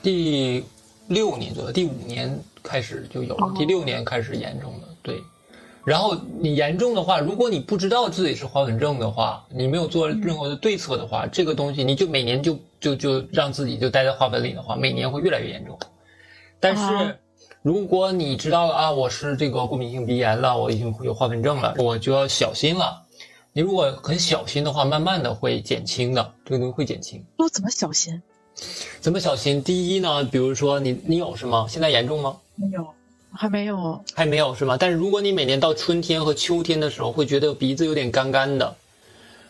第六年左右，第五年开始就有了，第六年开始严重的，对。然后你严重的话，如果你不知道自己是花粉症的话，你没有做任何的对策的话，这个东西你就每年就就就让自己就待在花粉里的话，每年会越来越严重。但是如果你知道了啊，我是这个过敏性鼻炎了，我已经有花粉症了，我就要小心了。你如果很小心的话，慢慢的会减轻的，这个东西会减轻。我怎么小心？怎么小心？第一呢，比如说你你有是吗？现在严重吗？没有。还没有，还没有是吗？但是如果你每年到春天和秋天的时候，会觉得鼻子有点干干的，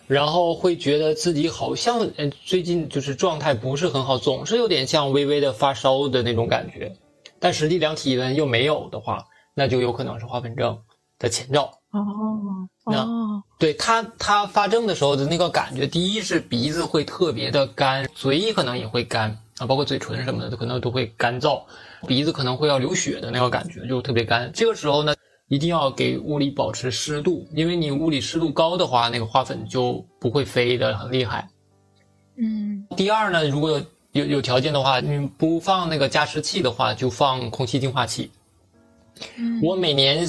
然后会觉得自己好像呃最近就是状态不是很好，总是有点像微微的发烧的那种感觉，但实际量体温又没有的话，那就有可能是花粉症的前兆。哦那，对他他发症的时候的那个感觉，第一是鼻子会特别的干，嘴可能也会干。啊，包括嘴唇什么的，可能都会干燥，鼻子可能会要流血的那个感觉，就特别干。这个时候呢，一定要给屋里保持湿度，因为你屋里湿度高的话，那个花粉就不会飞的很厉害。嗯，第二呢，如果有有条件的话，你不放那个加湿器的话，就放空气净化器。嗯我每年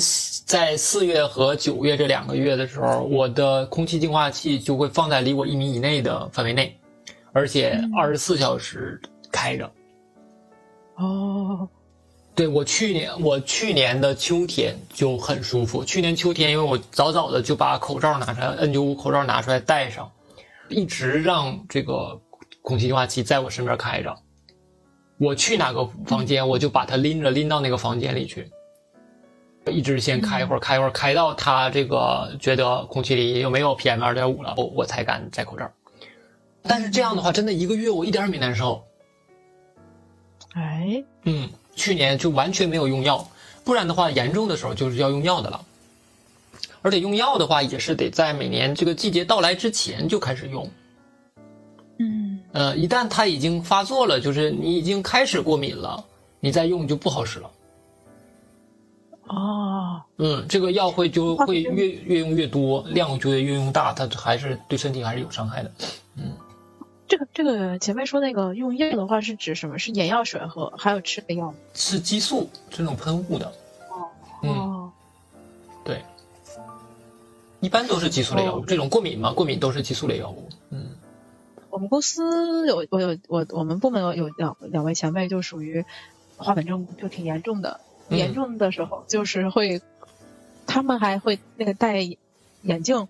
在四月和九月这两个月的时候，我的空气净化器就会放在离我一米以内的范围内，而且嗯二十四小时开着。哦，对我去年，我去年的秋天就很舒服。去年秋天，因为我早早的就把口罩拿出来，N 9 5口罩拿出来戴上，一直让这个空气净化器在我身边开着。我去哪个房间，我就把它拎着拎到那个房间里去，一直先开一会儿，开一会儿，开到它这个觉得空气里有没有 PM 二点五了，我我才敢摘口罩。但是这样的话，真的一个月我一点也没难受。哎，嗯，去年就完全没有用药，不然的话严重的时候就是要用药的了。而且用药的话也是得在每年这个季节到来之前就开始用。嗯，呃，一旦它已经发作了，就是你已经开始过敏了，你再用就不好使了。哦，嗯，这个药会就会越越用越多，量就会越用大，它还是对身体还是有伤害的。这个这个前面说那个用药的话是指什么？是眼药水和还有吃的药吗？是激素这种喷雾的，嗯，哦，对，一般都是激素类药物。这种过敏嘛，过敏都是激素类药物。嗯。我们公司有我有我我们部门有有两两位前辈就属于花粉症就挺严重的，嗯严重的时候就是会，他们还会那个戴眼镜，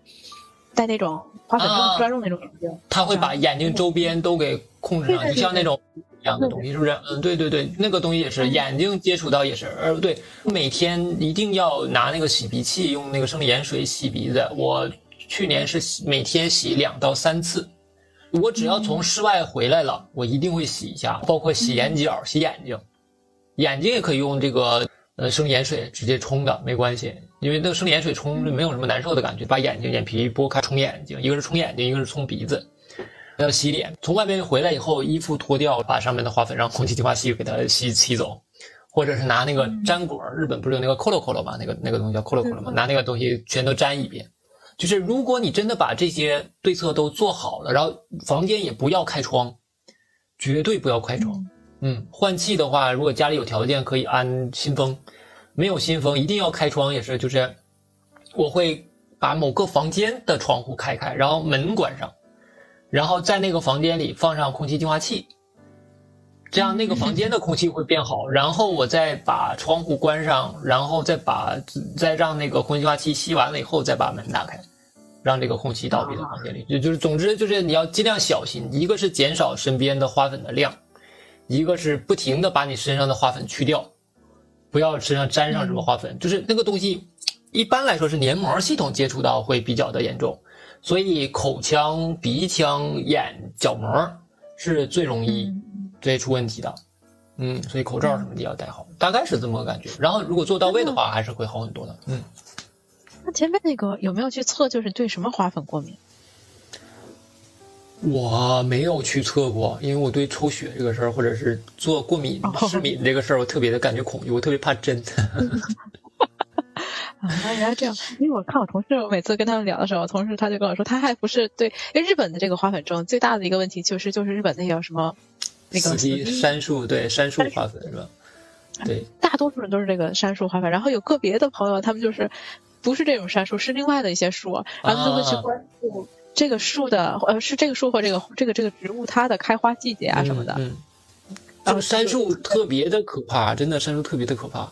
戴那种花粉症啊专用那种眼镜。它会把眼睛周边都给控制上，就像那种一样的东西，是不是？嗯，对对对，那个东西也是，眼睛接触到也是。呃，对，每天一定要拿那个洗鼻器，用那个生理盐水洗鼻子。我去年是洗每天洗两到三次。我只要从室外回来了，我一定会洗一下，包括洗眼角、洗眼睛，眼睛也可以用这个呃生理盐水直接冲的，没关系，因为那个生理盐水冲没有什么难受的感觉，把眼睛眼皮拨开冲眼睛，一个是冲眼睛，一个是冲鼻子。要洗脸，从外面回来以后，衣服脱掉，把上面的花粉让空气净化器给它吸吸走，或者是拿那个粘果，日本不是有那个 colo colo 吗？那个那个东西叫 colo colo 吗？拿那个东西全都粘一遍。就是如果你真的把这些对策都做好了，然后房间也不要开窗，绝对不要开窗。嗯，换气的话，如果家里有条件可以安新风，没有新风一定要开窗，也是就是我会把某个房间的窗户开开，然后门关上，然后在那个房间里放上空气净化器，这样那个房间的空气会变好。然后我再把窗户关上，然后再把再让那个空气净化器吸完了以后，再把门打开，让这个空气到别的房间里。就就是总之就是你要尽量小心，一个是减少身边的花粉的量，一个是不停的把你身上的花粉去掉，不要身上沾上什么花粉，就是那个东西。一般来说是黏膜系统接触到会比较的严重，所以口腔、鼻腔、眼角膜是最容易最出问题的。嗯，所以口罩什么的要戴好，大概是这么个感觉。然后如果做到位的话，还是会好很多的。嗯，那前面那个有没有去测，就是对什么花粉过敏？我没有去测过，因为我对抽血这个事儿，或者是做过敏哦失敏这个事儿，我特别的感觉恐惧，我特别怕针。(laughs) 啊，原来这样。因为我看我同事，我每次跟他们聊的时候，同事他就跟我说，他还不是对，因为日本的这个花粉症最大的一个问题就是就是日本那叫什么那个杉树，对杉树花粉是吧？对，大多数人都是这个杉树花粉，然后有个别的朋友他们就是不是这种杉树，是另外的一些树，然后他们就会去啊关注这个树的，呃，是这个树或这个这个这个植物它的开花季节啊什么的。嗯，嗯这个杉树特别的可怕，真的杉树特别的可怕。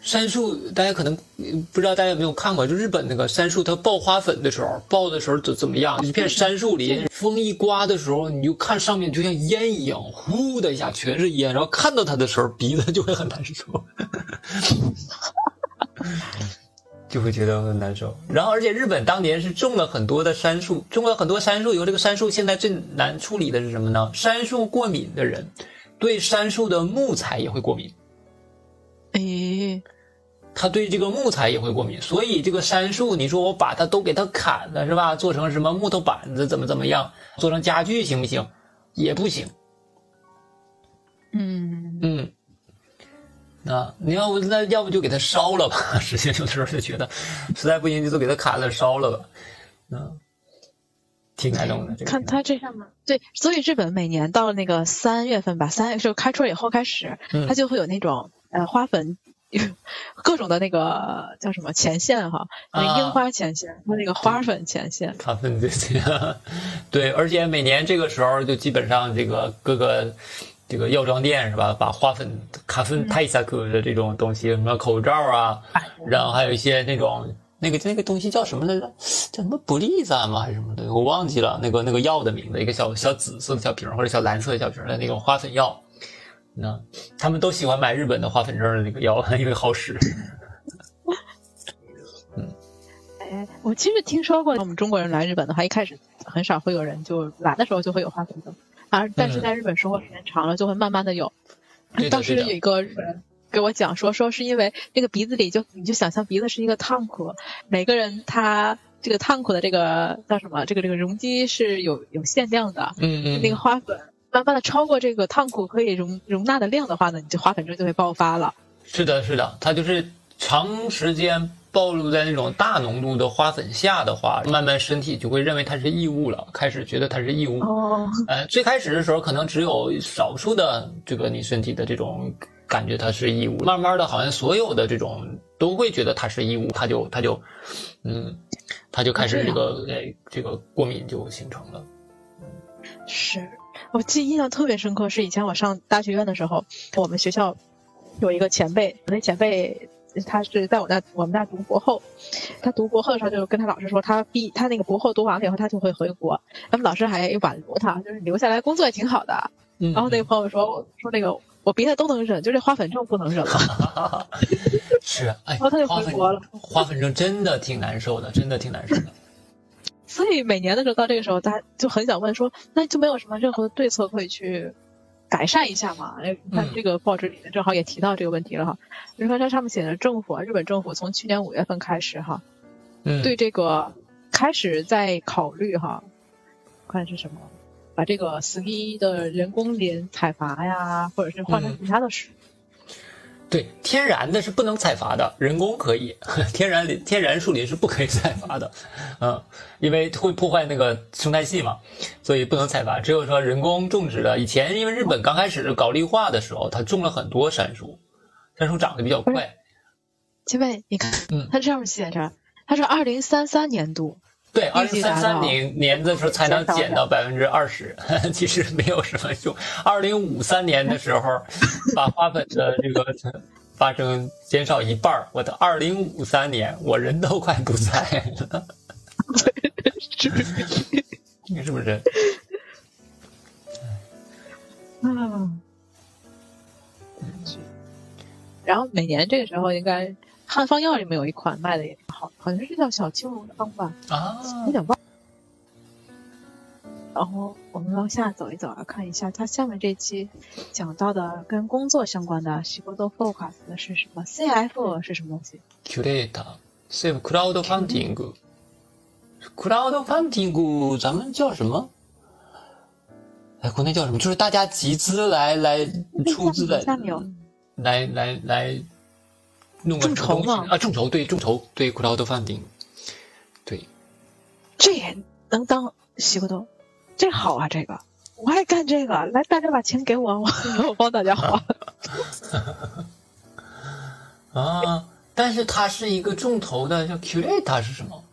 杉树大家可能呃不知道大家有没有看过，就日本那个杉树，它爆花粉的时候，爆的时候怎怎么样？一片杉树林，风一刮的时候，你就看上面就像烟一样，呼的一下全是烟，然后看到它的时候，鼻子就会很难受。(laughs) 就会觉得很难受。然后，而且日本当年是种了很多的杉树，种了很多杉树以后，这个杉树现在最难处理的是什么呢？杉树过敏的人对杉树的木材也会过敏，诶，他对这个木材也会过敏，所以这个杉树，你说我把它都给它砍了是吧？做成什么木头板子怎么怎么样？做成家具行不行？也不行，嗯嗯，那你要不那要不就给它烧了吧？(laughs) 实际有的时候就觉得，实在不行就都给它砍了烧了吧。嗯，挺感动的。这个看它这上面，对，所以日本每年到了那个三月份吧，三月就开春以后开始，嗯它就会有那种呃花粉，各种的那个叫什么前线哈，那啊樱花前线和那个花粉前线。(laughs) 咖啡这些，对，而且每年这个时候就基本上这个各个这个药妆店是吧，把花粉、咖啡、泰萨克的这种东西，什么口罩啊，然后还有一些那种那个那个东西叫什么来着？叫什么不利赞吗？还是什么的？我忘记了那个那个药的名字，一个小小紫色的小瓶或者小蓝色的小瓶的那种花粉药。那他们都喜欢买日本的花粉症的那个药，(laughs) 因为好使。(laughs) 哎，我其实听说过，我们中国人来日本的话，一开始很少会有人就来的时候就会有花粉症，而但是在日本生活时间长了，就会慢慢的有。当时有一个人给我讲说，说是因为那个鼻子里就你就想象鼻子是一个烫口，每个人他这个烫口的这个叫什么？这个这个容积是有有限量的，嗯嗯，那个花粉慢慢的超过这个烫口可以容容纳的量的话呢，你这花粉症就会爆发了。是的，是的，它就是长时间暴露在那种大浓度的花粉下的话，慢慢身体就会认为它是异物了，开始觉得它是异物。哦，呃，最开始的时候可能只有少数的这个你身体的这种感觉它是异物，慢慢的好像所有的这种都会觉得它是异物，它就它就，嗯，它就开始这个哎这个过敏就形成了。是我记得印象特别深刻，是以前我上大学院的时候，我们学校有一个前辈，我那前辈他是在我那我们那读博后，他读博后的时候就跟他老师说，他毕他那个博后读完了以后，他就会回国，他们老师还挽留他，就是留下来工作也挺好的。嗯，然后那个朋友说说那个我别的都能忍，就这花粉症不能忍了。(laughs) 是哎，然后他就回国了。花粉症真的挺难受的，真的挺难受的。(laughs) 所以每年的时候到这个时候，大家就很想问说，那就没有什么任何的对策可以去改善一下嘛？哎，你看嗯这个报纸里面正好也提到这个问题了哈。你说它上面写的政府啊，日本政府从去年五月份开始哈，嗯，对这个开始在考虑哈，看是什么，把这个死一的人工林采伐呀，或者是换成嗯其他的树。对，天然的是不能采伐的，人工可以。(laughs) 天然林、天然树林是不可以采伐的，(laughs) 嗯，因为会破坏那个生态系嘛，所以不能采伐。只有说人工种植的，以前因为日本刚开始搞绿化的时候，它种了很多杉树，杉树长得比较快。前辈，你看，嗯它这上面写着，它是二零三三年度，对，二零三三年年的时候才能减到百分之二十，(laughs) 其实没有什么用。二零五三年的时候，把花粉的这个发生减少一半儿。我的二零五三年，我人都快不在了，(laughs) (laughs) 你是不是？嗯，然后每年这个时候，应该汉方药里面有一款卖的也挺好，好像是叫小青龙汤吧，啊，有点忘。然后我们往下走一走啊，看一下它下面这期讲到的跟工作相关的 s h i b o Focus 的是什么？CFO 是什么东西？Curator，CF Cloud Funding。Cloud Funding，咱们叫什么？哎，国内叫什么？就是大家集资来来出资的，来来来弄个众筹吗啊？众筹对众筹对 crowd funding，对这也能当 o d o 这好啊，这个我爱干这个，来大家把钱给我，我我帮大家花。(laughs) 啊，但是它是一个众筹的，叫 curate 是什么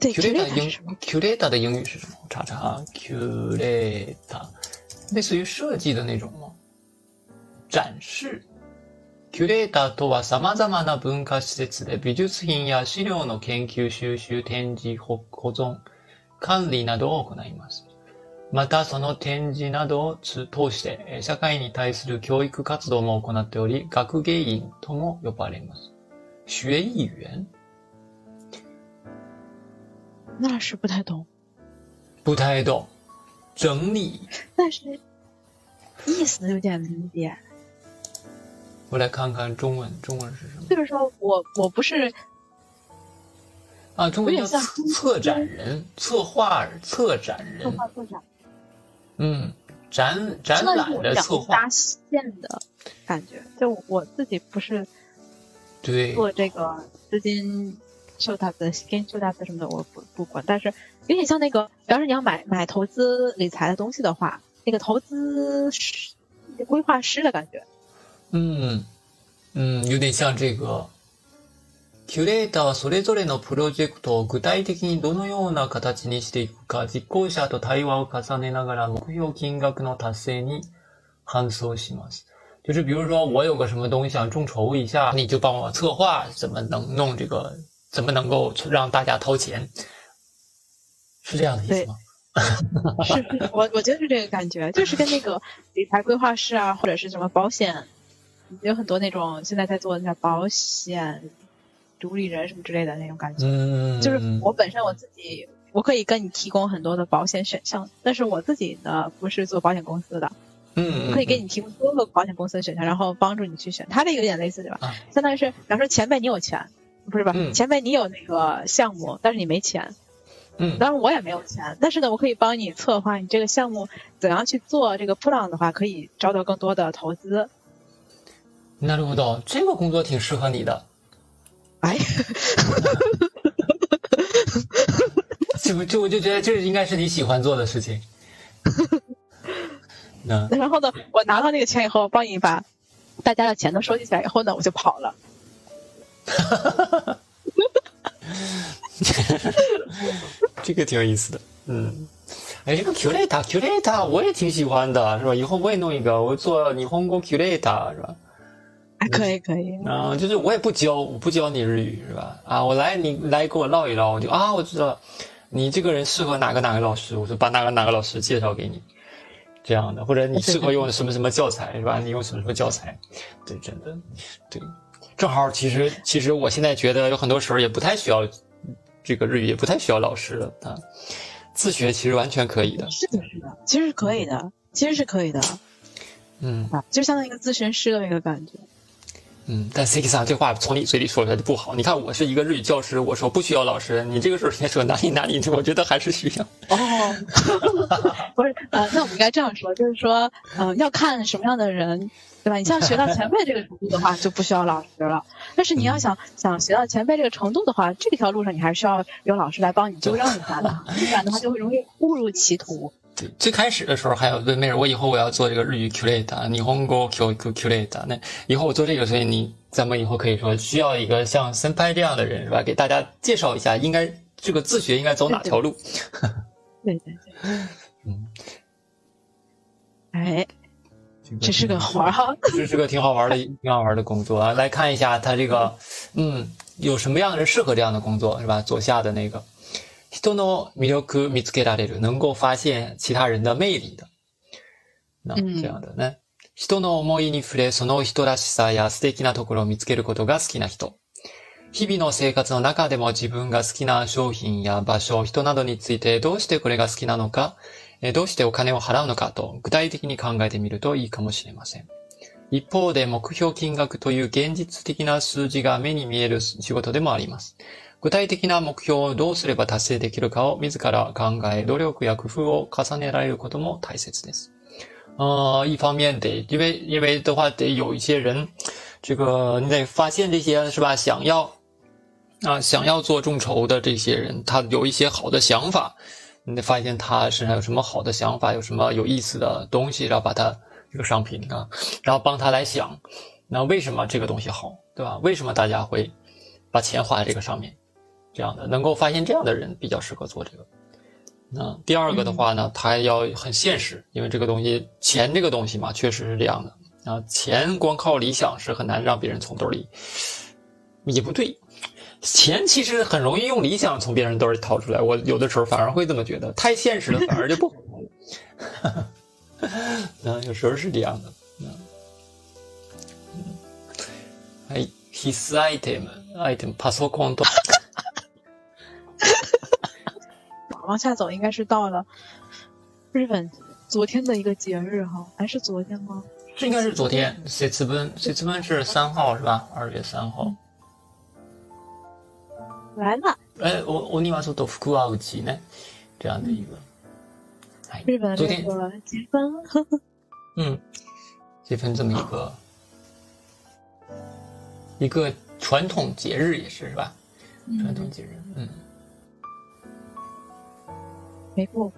对？curate 是什么英？curate 的英语是什么？我查查啊，curate 类似于设计的那种吗？展示。キュレーターとは様々な文化施設で美術品や資料の研究収集、展示、保保存、管理などを行います。また、その展示などを通して、えー社会に対する教育活動も行っており、学芸員とも呼ばれます。学艺员那是不太懂，不太懂。整理，(laughs) 但是意思有点理解。我来看看中文，中文是什么？就是说我我不是啊，中文叫有点像策策展人、策划策展人。策划策展，嗯，展展览的策划搭线的感觉。就我自己不是对做这个资金秀大的、跟秀大的什么的，我不不管。但是有点像那个，要是你要买买投资理财的东西的话，那个投资规划师的感觉。嗯嗯，有点像这个。キュレーターはそれぞれのプロジェクトを具体的にどのような形にしていくか、実行者と対話を重ねながら目標金額の達成に搬送します。就是比如说我有个什么东西想众筹一下，你就帮我策划怎么能弄这个，怎么能够让大家掏钱，是这样的意思吗？是，我我觉得是这个感觉，就是跟那个理财规划师啊，或者是什么保险， 有很多那种现在在做那保险。独立人什么之类的那种感觉，嗯，就是我本身我自己，我可以跟你提供很多的保险选项，但是我自己呢不是做保险公司的，嗯，可以给你提供多个保险公司的选项，然后帮助你去选。它这个有点类似对吧？相当于是，比方说前辈你有钱，不是吧？前辈你有那个项目，但是你没钱，嗯，当然我也没有钱，但是呢，我可以帮你策划你这个项目怎样去做。这个 plan 的话，可以招到更多的投资。那如果这个工作挺适合你的。哎，(laughs) 就就我就觉得这应该是你喜欢做的事情。(laughs) 那然后呢，我拿到那个钱以后，帮你把大家的钱都收集起来以后呢，我就跑了。哈哈哈这个挺有意思的，嗯。哎，这个 curator，curator 我也挺喜欢的，是吧？以后我也弄一个，我做霓虹国 curator，是吧？可以可以，啊，就是我也不教，我不教你日语是吧？啊，我来你来跟我唠一唠，我就啊，我知道你这个人适合哪个哪个老师，我就把哪个哪个老师介绍给你，这样的，或者你适合用什么什么教材是吧？你用什么什么教材？对，真的，对，正好其实其实我现在觉得有很多时候也不太需要这个日语，也不太需要老师了啊，自学其实完全可以的。是的，是的，其实是可以的，其实是可以的，嗯，啊，就相当于一个咨询师的那个感觉。嗯，但 C K 三这话从你嘴里说出来就不好。你看，我是一个日语教师，我说不需要老师，你这个时候先说哪里哪里，我觉得还是需要。哦，不是，呃，那我们应该这样说，就是说，嗯，要看什么样的人，对吧？你像学到前辈这个程度的话，就不需要老师了。但是你要想想学到前辈这个程度的话，这条路上你还是需要有老师来帮你纠正一下的，(laughs) 不然的话就会容易误入歧途。对，最开始的时候还有问没人，我以后我要做这个日语 Q 类的，霓虹国 Q Q Q 类的。那以后我做这个，所以你咱们以后可以说需要一个像森拍这样的人是吧？给大家介绍一下，应该这个自学应该走哪条路？对对对，嗯，哎，这是个活儿哈，这是个挺好玩的、挺好玩的工作啊！来看一下他这个，嗯，有什么样的人适合这样的工作是吧？左下的那个。人の魅力見つけられる，能够发现其他人的魅力的。那这样的ね。人の思いに触れ、その人らしさや素敵なところを見つけることが好きな人。日々の生活の中でも自分が好きな商品や場所、人などについてどうしてこれが好きなのか、どうしてお金を払うのかと具体的に考えてみるといいかもしれません。一方で目標金額という現実的な数字が目に見える仕事でもあります。具体的な目標をどうすれば達成できるかを自ら考え、努力や工夫を重ねられることも大切です。呃，一方面得，因为因为的话得有一些人，这个你得发现这些是吧？想要啊，想要做众筹的这些人，他有一些好的想法，你得发现他身上有什么好的想法，有什么有意思的东西，然后把他这个商品啊，然后帮他来想，那为什么这个东西好，对吧？为什么大家会把钱花在这个上面？ 这样的能够发现这样的人比较适合做这个。那第二个的话呢，他要很现实，因为这个东西钱这个东西嘛，确实是这样的啊。钱光靠理想是很难让别人从兜里，也不对。钱其实很容易用理想从别人兜里掏出来，我有的时候反而会这么觉得，太现实了反而就不好了。嗯，有时候是这样的。嗯，哎，his item item パソコンと。 (laughs) 往下走应该是到了日本昨天的一个节日哈，还是昨天吗？这应该是昨天。谁资本？谁资本是三号是吧？二月三号。来了。哎，我我你话说到福瓦乌吉呢，这样的一个。哎，日本昨天这个积分，(laughs) 嗯，结分这么一个一个传统节日也是是吧？传统节日，嗯，没过过。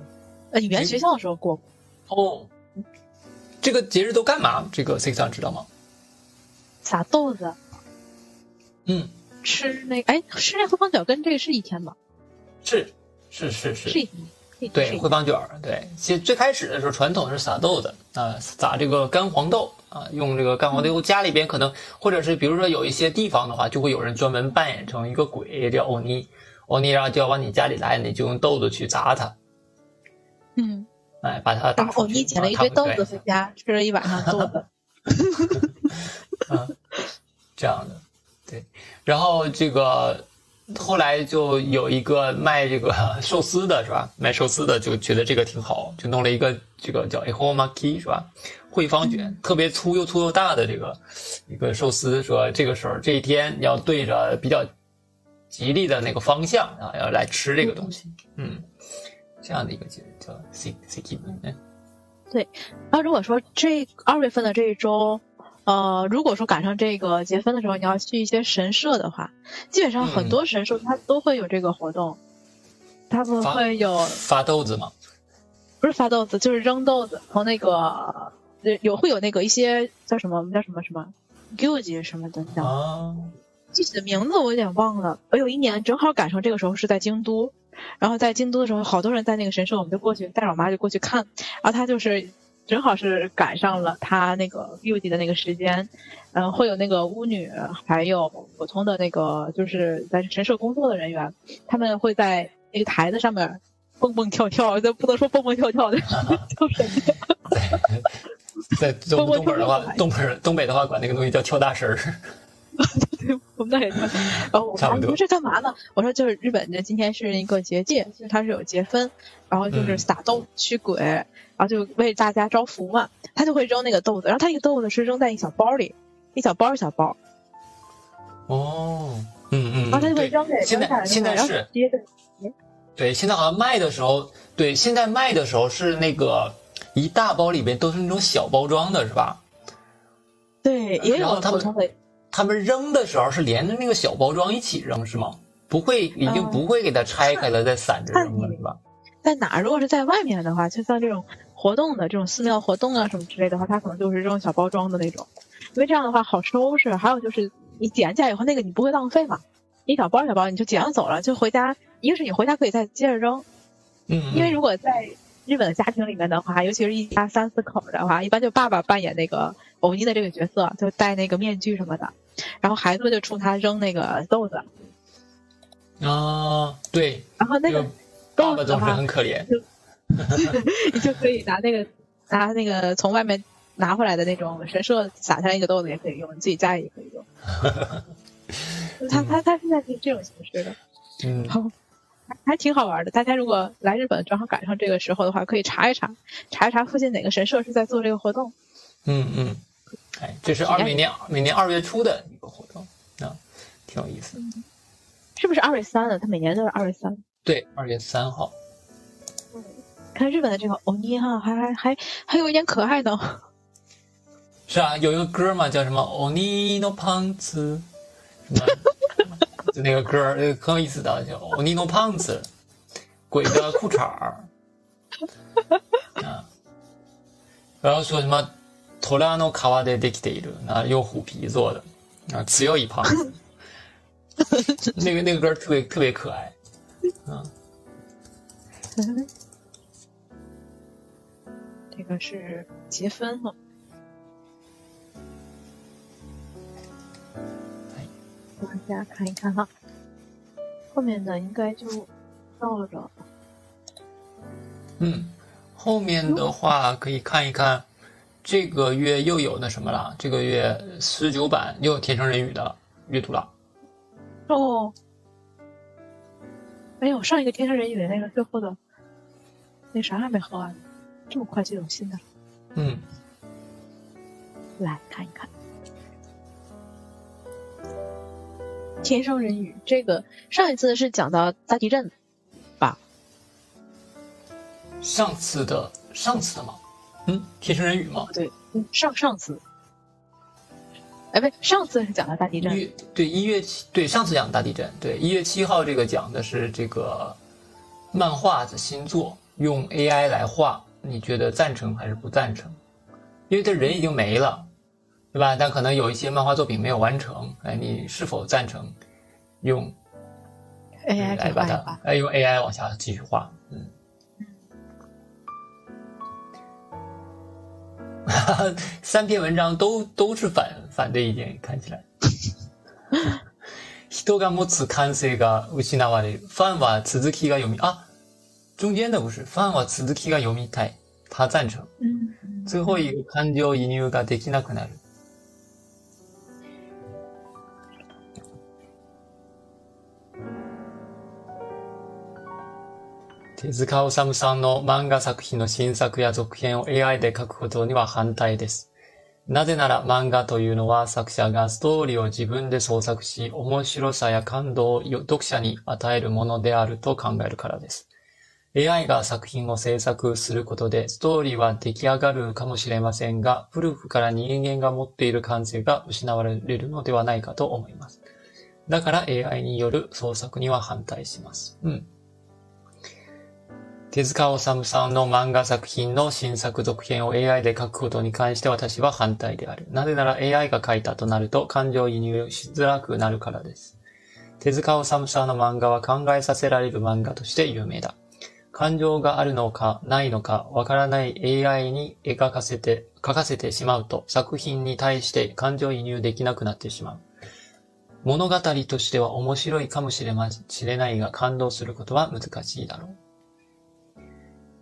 呃，语言学校的时候过过。哦，这个节日都干嘛？这个 Six 知道吗？撒豆子，嗯，吃那个，哎，吃那回坊卷跟这个是一天吗？是是是是是一天。对，一天汇坊卷儿，对，其实最开始的时候传统是撒豆子啊、撒这个干黄豆啊、用这个干黄豆，家里边可能或者是比如说有一些地方的话，就会有人专门扮演成一个鬼叫欧尼，欧尼然后就要往你家里来，你就用豆子去砸它，嗯，哎，把它打出去。我你捡了一啊堆豆子回家，吃了一晚上豆子。对啊，这样的，对，然后这个。后来就有一个卖这个寿司的是吧？卖寿司的就觉得这个挺好，就弄了一个这个叫 ehomaki 是吧？汇方卷，特别粗又粗又大的这个一个寿司，说这个时候这一天要对着比较吉利的那个方向啊，要来吃这个东西，嗯，这样的一个节日叫 s i s i k i 嗯对。那如果说这二月份的这一周，呃，如果说赶上这个结分的时候，你要去一些神社的话，基本上很多神社它都会有这个活动，他们会有发豆子吗，不是发豆子，就是扔豆子，从那个有会有那个一些叫什么我们叫什么什么 g u j 什么的叫。啊，具体的名字我有点忘了。我有一年正好赶上这个时候是在京都，然后在京都的时候，好多人在那个神社，我们就过去带着我妈就过去看，然后他就是正好是赶上了他那个 u 的那个时间，嗯、会有那个巫女，还有普通的那个就是在神社工作的人员，他们会在那个台子上面。蹦蹦跳跳，这不能说蹦蹦跳跳的，叫什么？在东东北的话，东北东北的话管那个东西叫跳大神儿。对，(laughs) 我们那也叫。然后我差不多妈说这干嘛呢？我说就是日本的今天是一个结界，它是有结分，然后就是嗯撒豆驱鬼，然后就为大家招福嘛。他就会扔那个豆子，然后他一个豆子是扔在一小包里，一小包一小包，哦，嗯嗯，然后他就会对扔给现在现在是接着对，现在好像卖的时候，对，现在卖的时候是那个一大包里边都是那种小包装的，是吧？对，也有普通的，他们扔的时候是连着那个小包装一起扔，是吗？不会，已经嗯不会给它拆开了再散着扔了，是吧？在哪儿？如果是在外面的话，就像这种活动的这种寺庙活动啊什么之类的话，它可能就是这种小包装的那种，因为这样的话好收拾。还有就是你捡起来以后，那个你不会浪费嘛，一小包一小包你就捡了走了，就回家。一个是你回家可以再接着扔，嗯，因为如果在日本的家庭里面的话，尤其是一家三四口的话，一般就爸爸扮演那个偶尼的这个角色，就戴那个面具什么的，然后孩子们就冲他扔那个豆子，啊，对，然后那个这个爸爸总是豆子的话，很可怜，你就可以拿那个拿那个从外面拿回来的那种神社撒下来一个豆子也可以用，你自己家里也可以用。(laughs) 他他他现在是这种形式的，嗯，好，还还挺好玩的。大家如果来日本正好赶上这个时候的话，可以查一查，查一查附近哪个神社是在做这个活动。嗯嗯，哎，这是二每年每年二月初的一个活动，啊，挺有意思。是不是二月三的？他每年都是二月三。对，二月三号。看日本的这个欧尼哈，还还还还有一点可爱呢。是啊，有一个歌嘛，叫什么“欧尼诺胖子”，(laughs) 那个歌，那个很有意思的，叫“欧尼诺胖子”，鬼的裤衩儿，啊，然后说什么“トラの皮でできている”，啊，用虎皮做的，啊，只有一胖子，那个那个歌特别特别可爱，啊，这个是结分哈。 大家看一看哈，后面的应该就到了。嗯，后面的话可以看一看，这个月又有那什么了，这个月十九版又有天生人语的阅读了。哦，哎呦，上一个天生人语的那个最后的那啥还没喝完，这么快就有新的了，嗯，来看一看。天生人语这个上一次是讲到大地震吧？上次的上次的吗？嗯，天生人语吗？对，上上次。哎，不，上次是讲的大地震。对，一月七，对，上次讲大地震。对，一月七号这个讲的是这个漫画的新作，用 AI 来画，你觉得赞成还是不赞成？因为这人已经没了，对吧？但可能有一些漫画作品没有完成，哎，你是否赞成用 AI 来把它，哎，用 AI 往下继续画？嗯。(laughs) 三篇文章都都是反反对意见，看起来。人が持つ感性が失われる。ファンは続きが読み啊，中间的不是，ファンは続きが読みたい。他赞成。最後一个感情移入ができなくなる。 手塚治虫さんの漫画作品の新作や続編を AI で書くことには反対です。なぜなら漫画というのは作者がストーリーを自分で創作し、面白さや感動を読者に与えるものであると考えるからです。AI が作品を制作することでストーリーは出来上がるかもしれませんが、古くから人間が持っている感性が失われるのではないかと思います。だから AI による創作には反対します。うん。手塚治虫さんの漫画作品の新作続編を AI で書くことに関して私は反対である。なぜなら AI が書いたとなると感情移入しづらくなるからです。手塚治虫さんの漫画は考えさせられる漫画として有名だ。感情があるのかないのかわからない AI に描かせて、書かせてしまうと作品に対して感情移入できなくなってしまう。物語としては面白いかもしれましれないが感動することは難しいだろう。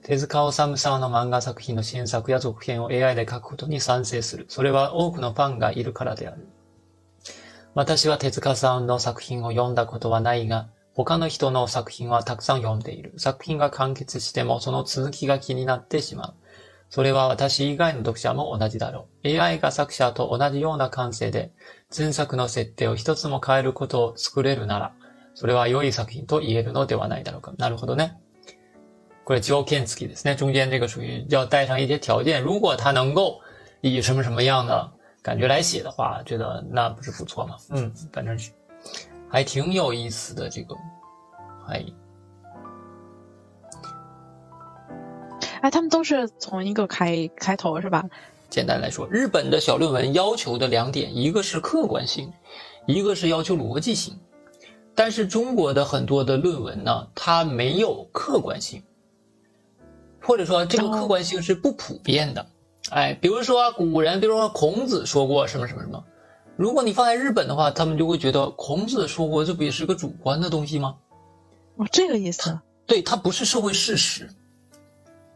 手塚治虫さんの漫画作品の新作や続編を AI で書くことに賛成する。それは多くのファンがいるからである。私は手塚さんの作品を読んだことはないが、他の人の作品はたくさん読んでいる。作品が完結してもその続きが気になってしまう。それは私以外の読者も同じだろう。AI が作者と同じような感性で、前作の設定を一つも変えることを作れるなら、それは良い作品と言えるのではないだろうか。なるほどね。これ条件付きですね。中间这个属于要带上一些条件。如果他能够以什么什么样的感觉来写的话，觉得那不是不错吗？嗯，反正是还挺有意思的这个。哎，哎，他们都是从一个开开头是吧？简单来说，日本的小论文要求的两点，一个是客观性，一个是要求逻辑性。但是中国的很多的论文呢，它没有客观性。 或者说这个客观性是不普遍的，哎，比如说古人，比如说孔子说过什么什么什么，如果你放在日本的话，他们就会觉得孔子说过，这不也是个主观的东西吗？哦，这个意思。对，它不是社会事实，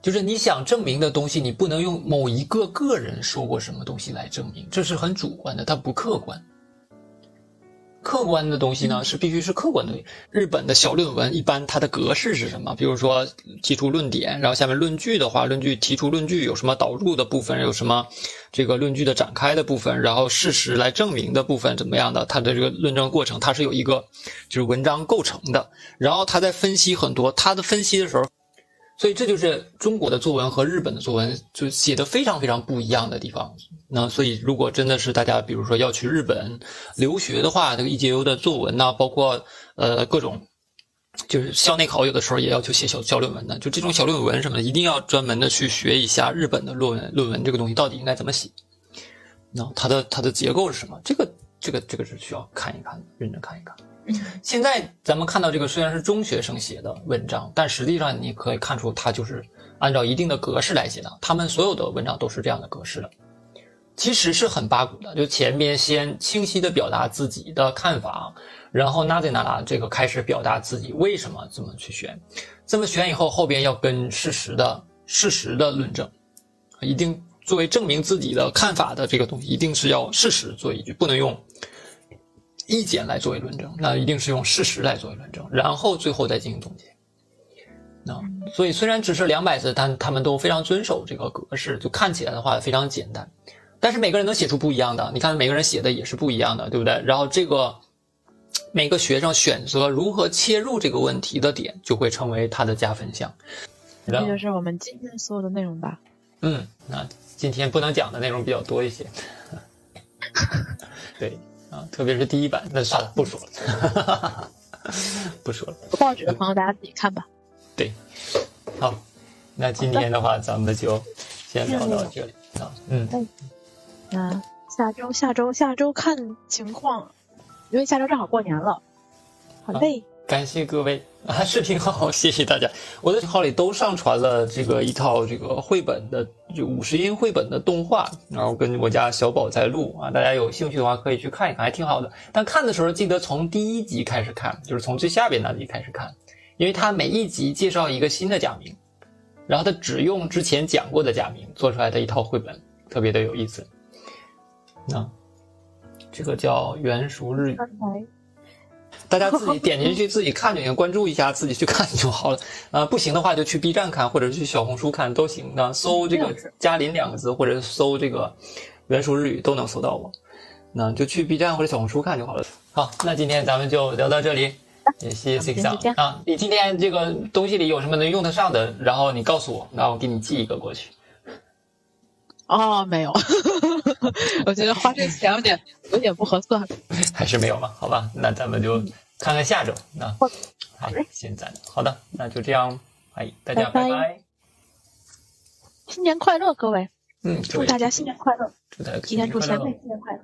就是你想证明的东西，你不能用某一个个人说过什么东西来证明，这是很主观的，它不客观。客观的东西呢，是必须是客观的。日本的小论文一般它的格式是什么？比如说提出论点，然后下面论据的话，论据提出论据有什么导入的部分，有什么这个论据的展开的部分，然后事实来证明的部分怎么样的？它的这个论证过程它是有一个就是文章构成的，然后他在分析很多，他的分析的时候。所以这就是中国的作文和日本的作文就写的非常非常不一样的地方。那所以如果真的是大家比如说要去日本留学的话，这个 EJU 的作文呢，包括呃各种，就是校内考有的时候也要求写小小论文的，就这种小论文什么的，一定要专门的去学一下日本的论文论文这个东西到底应该怎么写。那它的它的结构是什么？这个这个这个是需要看一看，认真看一看。现在咱们看到这个虽然是中学生写的文章，但实际上你可以看出，它就是按照一定的格式来写的。他们所有的文章都是这样的格式的，其实是很八股的。就前边先清晰的表达自己的看法，然后那在那拉这个开始表达自己为什么这么去选，这么选以后，后边要跟事实的事实的论证，一定作为证明自己的看法的这个东西，一定是要事实做依据，不能用。意见来作为论证，那一定是用事实来作为论证，然后最后再进行总结。那所以虽然只是两百字，但他们都非常遵守这个格式，就看起来的话非常简单。但是每个人能写出不一样的，你看每个人写的也是不一样的，对不对？然后这个每个学生选择如何切入这个问题的点，就会成为他的加分项。这就是我们今天所有的内容吧。嗯，那今天不能讲的内容比较多一些。(laughs) (laughs) 对啊，特别是第一版，那算了，不说了，不说了。有报纸的朋友，大家自己看吧。对，好，那今天的话，咱们就先聊到这里啊。嗯，那下周、下周、下周看情况，因为下周正好过年了。好嘞。感谢各位啊，视频号，(laughs) 谢谢大家。我的号里都上传了这个一套这个绘本的就五十音绘本的动画，然后跟我家小宝在录啊，大家有兴趣的话可以去看一看，还挺好的。但看的时候记得从第一集开始看，就是从最下边那集开始看，因为它每一集介绍一个新的假名，然后它只用之前讲过的假名做出来的一套绘本，特别的有意思。那这个叫原熟日语。大家自己点进去自己看就行，关注一下，自己去看就好了。啊，不行的话就去 B 站看，或者去小红书看都行。那搜这个“嘉林”两个字，或者搜这个“原熟日语”都能搜到我。那就去 B 站或者小红书看就好了。好，那今天咱们就聊到这里，也谢谢 Six 啊。你今天这个东西里有什么能用得上的，然后你告诉我，那我给你寄一个过去。哦，没有，(laughs) 我觉得花这钱有点有点不合算，(laughs) 还是没有吧？好吧，那咱们就看看下周。那好，现在好的，那就这样，哎，大家拜拜，新年快乐，各位，嗯，祝大家新年快乐，祝大家提前祝前辈新年快乐。